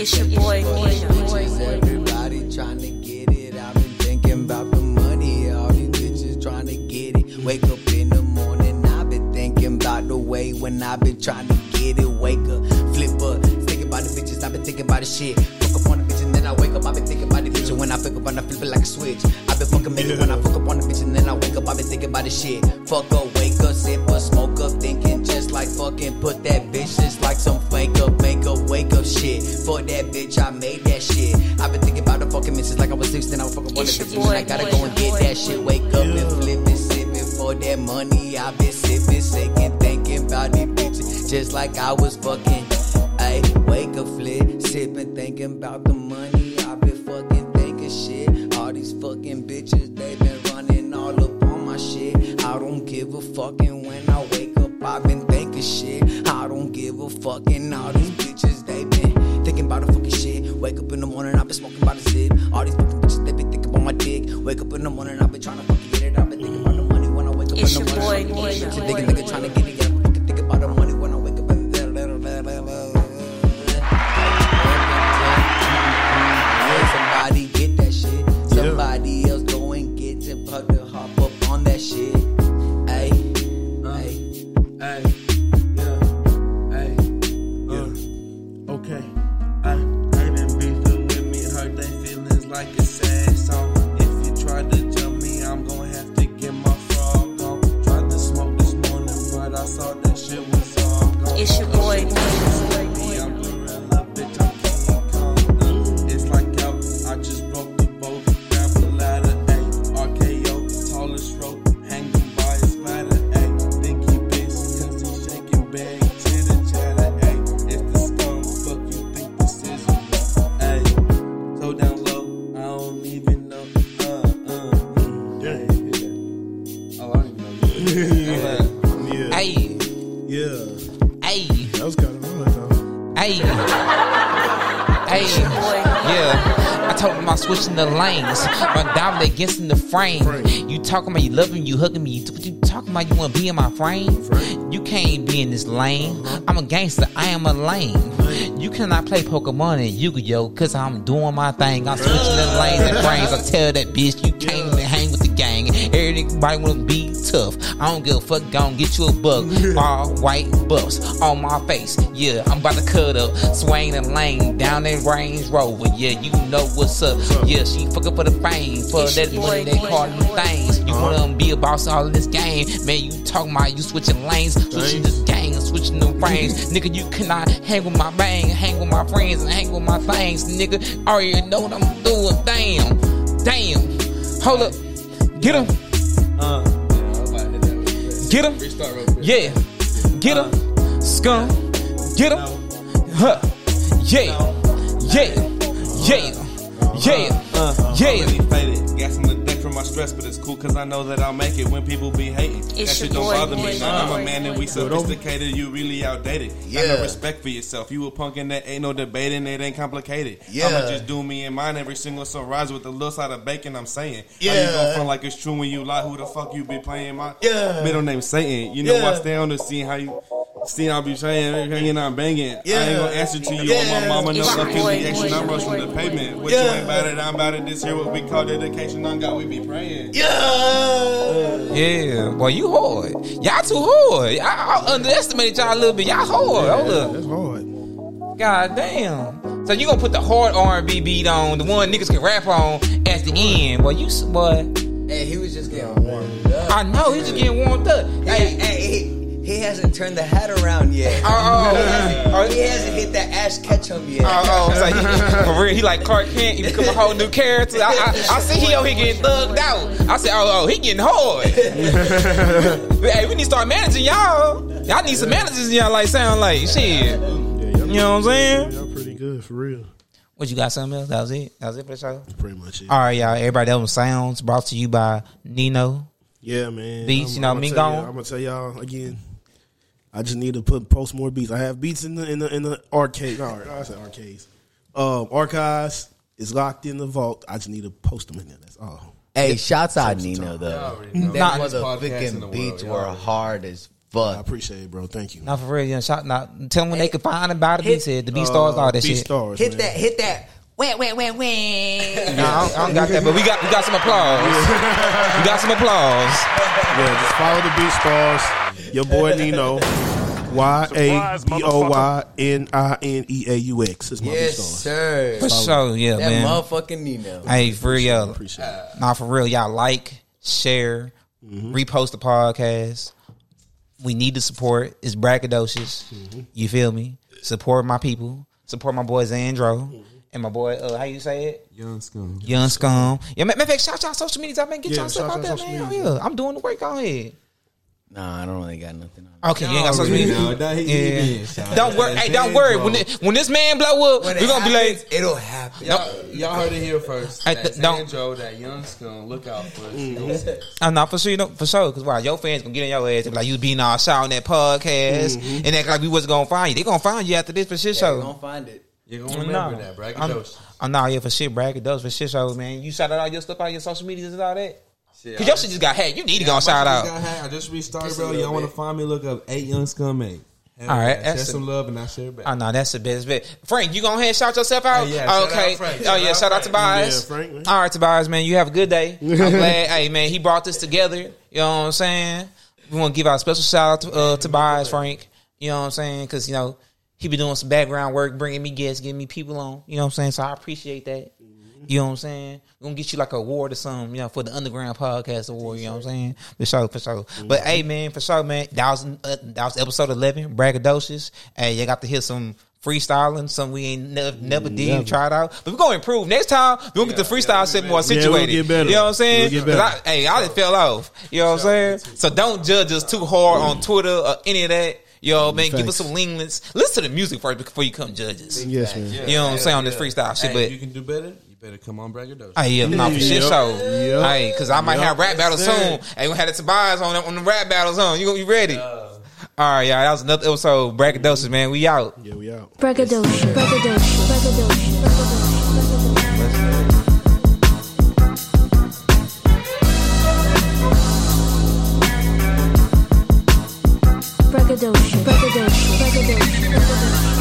It's your boy, about Nino. the bitches, Everybody trying to get it. I've been thinking about the money, all these bitches trying to get it. Wake up in the morning, I've been thinking about the way when I've been trying to get it. Wake up, flip up, thinking about the bitches, I've been thinking about the shit. I wake up, I've been thinking about the bitch. And when I fuck up, I flip it like a switch. I've been fucking making when I fuck up on the bitch and then I wake up, I've been thinking about the shit. Fuck up, wake up, sip up, smoke up, thinking just like fucking put that bitch just like some fake up, make up, wake up shit. For that bitch, I made that shit. I've been thinking about the fucking misses like I was 16, I was fucking on the bitch and I gotta boy, go and get boy, that shit. Wake up and flip it, sipping for that money. I've been sipping, shaking, thinking about these bitches just like I was fucking. Ay, wake up, flip, sipping, thinking about the money. Fucking bitches, they been running all up on my shit. I don't give a fucking when I wake up. I've been thinking shit. I don't give a fucking all these bitches, they been thinking about the fucking shit. Wake up in the morning, I've been smoking by the zip. All these fucking bitches, they been thinking about my dick. Wake up in the morning, I've been trying to fucking get it. I've been thinking about the money when I wake up It's in the your morning. boy, Bitches Nino. thinking, nigga, trying to get it. Yeah, I'm fucking thinking about the money when I wake up get the lanes. Run down against in the frame. You talking about you loving you, hugging me. You, you talking about you want to be in my frame? You can't be in this lane. I'm a gangster. I am a lame. You cannot play Pokemon and Yu-Gi-Oh! Cause I'm doing my thing. I'm switching the lanes and frames. I tell that bitch you can't even hang with the gang. Everybody wanna be tough. I don't give a fuck. Gonna get you a buck. All white buffs on my face. Yeah, I'm about to cut up. Swing and lane down that Range Rover. Yeah, you know what's up. Yeah, she fucking for the fame. For that money they call them things. You wanna be a boss all in this game. Man, you talking about you switching lanes. Switching this gang. Switching the frames. Nigga, you cannot hang with my bang. Hang with my friends and hang with my things. Nigga, already know what I'm doing. Damn. Damn. Hold up. Get him. Get him. Restart real quick. Yeah. Get him. Scum. Get him. Huh. Yeah. Yeah. Yeah. Yeah. Uh, Yeah. Already faded. Got some of the deck from my stress, but it's cool cause I know that I'll make it when people be hating. that shit don't boy, bother boy, me. Now boy, I'm a man and we boy. sophisticated. You really outdated. Got Yeah. no respect for yourself. You a punk and that ain't no debating. It ain't complicated. Yeah. I'ma just do me and mine every single sunrise with a little side of bacon. I'm saying. How Yeah. you gon' front like it's true when you lie? Who the fuck you be playing my Yeah. middle name Satan? You know Yeah. I stay on the scene. how you. See, I'll be saying, hanging out, banging. I ain't gonna answer to you Yeah. on my mama. No It's your boy, affiliation. boy, I'm rushing boy, the boy. pavement. What Yeah. you ain't about it, I'm about it. This here what we call dedication. On God, we be praying. Yeah. Yeah. Boy, you hard. Y'all too hard. I, I underestimated y'all a little bit. Y'all hard. Hold up. That's hard. God damn. So you gonna put the hard R&B beat on, the one niggas can rap on at the end. Boy, you s- boy. Hey, he was just getting warmed up. I know he just getting warmed up. Hey, Hey, hey, he, he hasn't turned the hat around yet. oh, oh, he hasn't hit that Ash Ketchum yet. Oh, oh, so he, for real, he like Clark Kent. He become a whole new character. I, I, I see he over here getting thugged out. I said, oh, oh, he getting hard. hey, we need to start managing y'all. Y'all need some managers in y'all like sound like shit. Yeah, y'all, You know what I'm saying? y'all pretty good for real. What you got? Something else? That was it. That was it for the show. That's pretty much it. All right, y'all. Everybody, that was sounds brought to you by Nino. Yeah, man. Beats, you know, me tell gone. y'all- I'm gonna tell y'all again. I just need to put post more beats. I have beats in the in the in the arcade. No, I said arcades. Um, archives is locked in the vault. I just need to post them in there. That's all. Hey, shouts out Some Nino time. though. already know. Nah, Them Biggest podcast the motherfucking beats y'all were hard as fuck. I fuck. appreciate it, bro. Thank you. Not for real. Yeah, shout. Not tell them when they can find about the hit- beat said the beat Uh, stars all that Beat shit. Stars, Hit man. that, hit that. Wah, wah, wah, wah. No, I don't, I don't got that, but we got we got some applause. we got some applause. Yeah, just follow the BeatStars. Your boy Nino. Y A B O Y N I N E A U X is my Beat Yes, sir. For sure, yeah, That man. motherfucking Nino. Hey, for real, Appreciate it. nah, for real, y'all like, share, mm-hmm. repost the podcast. We need the support. It's braggadocious. Mm-hmm. You feel me? Support my people. Support my boy Xandro mm-hmm. and my boy. Uh, how you say it? Young scum. Young Scum. Yeah, man, of fact, shout y'all social media. Man, get Yeah, y'all stuff out there, out social man. Oh, yeah, I'm doing the work. Go ahead. Nah, I don't really got nothing on. Okay, you ain't got social media. No, that he- he Yeah. did, shout Don't worry. Hey, don't worry. When it, when this man blow up, we're it gonna be happens, like, it'll happen. Y'all, y'all heard it here first. Hey, That th- don't- Xandro, that young scum, look out for us. I'm not for sure, you know, for sure. Because why your fans gonna get in your ass and be like you being all shy on that podcast Mm-hmm. and act like we wasn't gonna find you. They gonna find you after this for shit Yeah, show. gonna find it. You're gonna remember that, I'm, braggadocious. I'm uh, not here for shit braggadocious for shit show, man. You shout out all your stuff on your social medias and all that. Shit, Cause I your shit just got hacked. You need to go and shout out. I just restarted, bro. Y'all want to find me? Look up eight young scum eight. All right, share that's some a- love and I share it back. Oh no, that's the best bet. Frank, you go ahead and shout yourself out. Hey, yeah, Oh, shout out okay. Frank. Oh Shout yeah, out shout out Frank. Tobias. Yeah, Frank, man. All right, Tobias, man, you have a good day. I'm glad. hey, man, he brought this together. You know what I'm saying? We want to give out a special shout out to uh, Tobias, Frank. You know what I'm saying? Because you know he be doing some background work, bringing me guests, getting me people on. You know what I'm saying? So I appreciate that. You know what I'm saying? We're gonna get you like a award or something, you know, for the Underground Podcast Award. You know what I'm saying? For sure, for sure. But hey, man, for sure, man. That was uh, that was episode 11, braggadocious. Hey, you got to hear some freestyling, something we ain't never, never did, Never. tried out. But we're gonna improve next time. We're gonna get the freestyle shit more Yeah, we'll situated. You know what I'm saying? We'll I, hey, I just fell off. You know what I'm saying? So don't judge us too hard on Twitter or any of that. Yo, man, give us some lenience. Listen to the music first before you come judge us. Yes, man. You know what I'm saying on this freestyle shit, Hey, but you can do better better come on, brag. I am not for shit show. Yep. Hey, cause I might Yep. have rap battles Yes, soon. Hey, we had the to buys on on the rap battles on. You gonna be ready? All right, y'all. That was another episode. Braggadocious, man. We out. Yeah, we out. Braggadocio. Braggadocio. Braggadocio. Braggadocio. Braggadocio.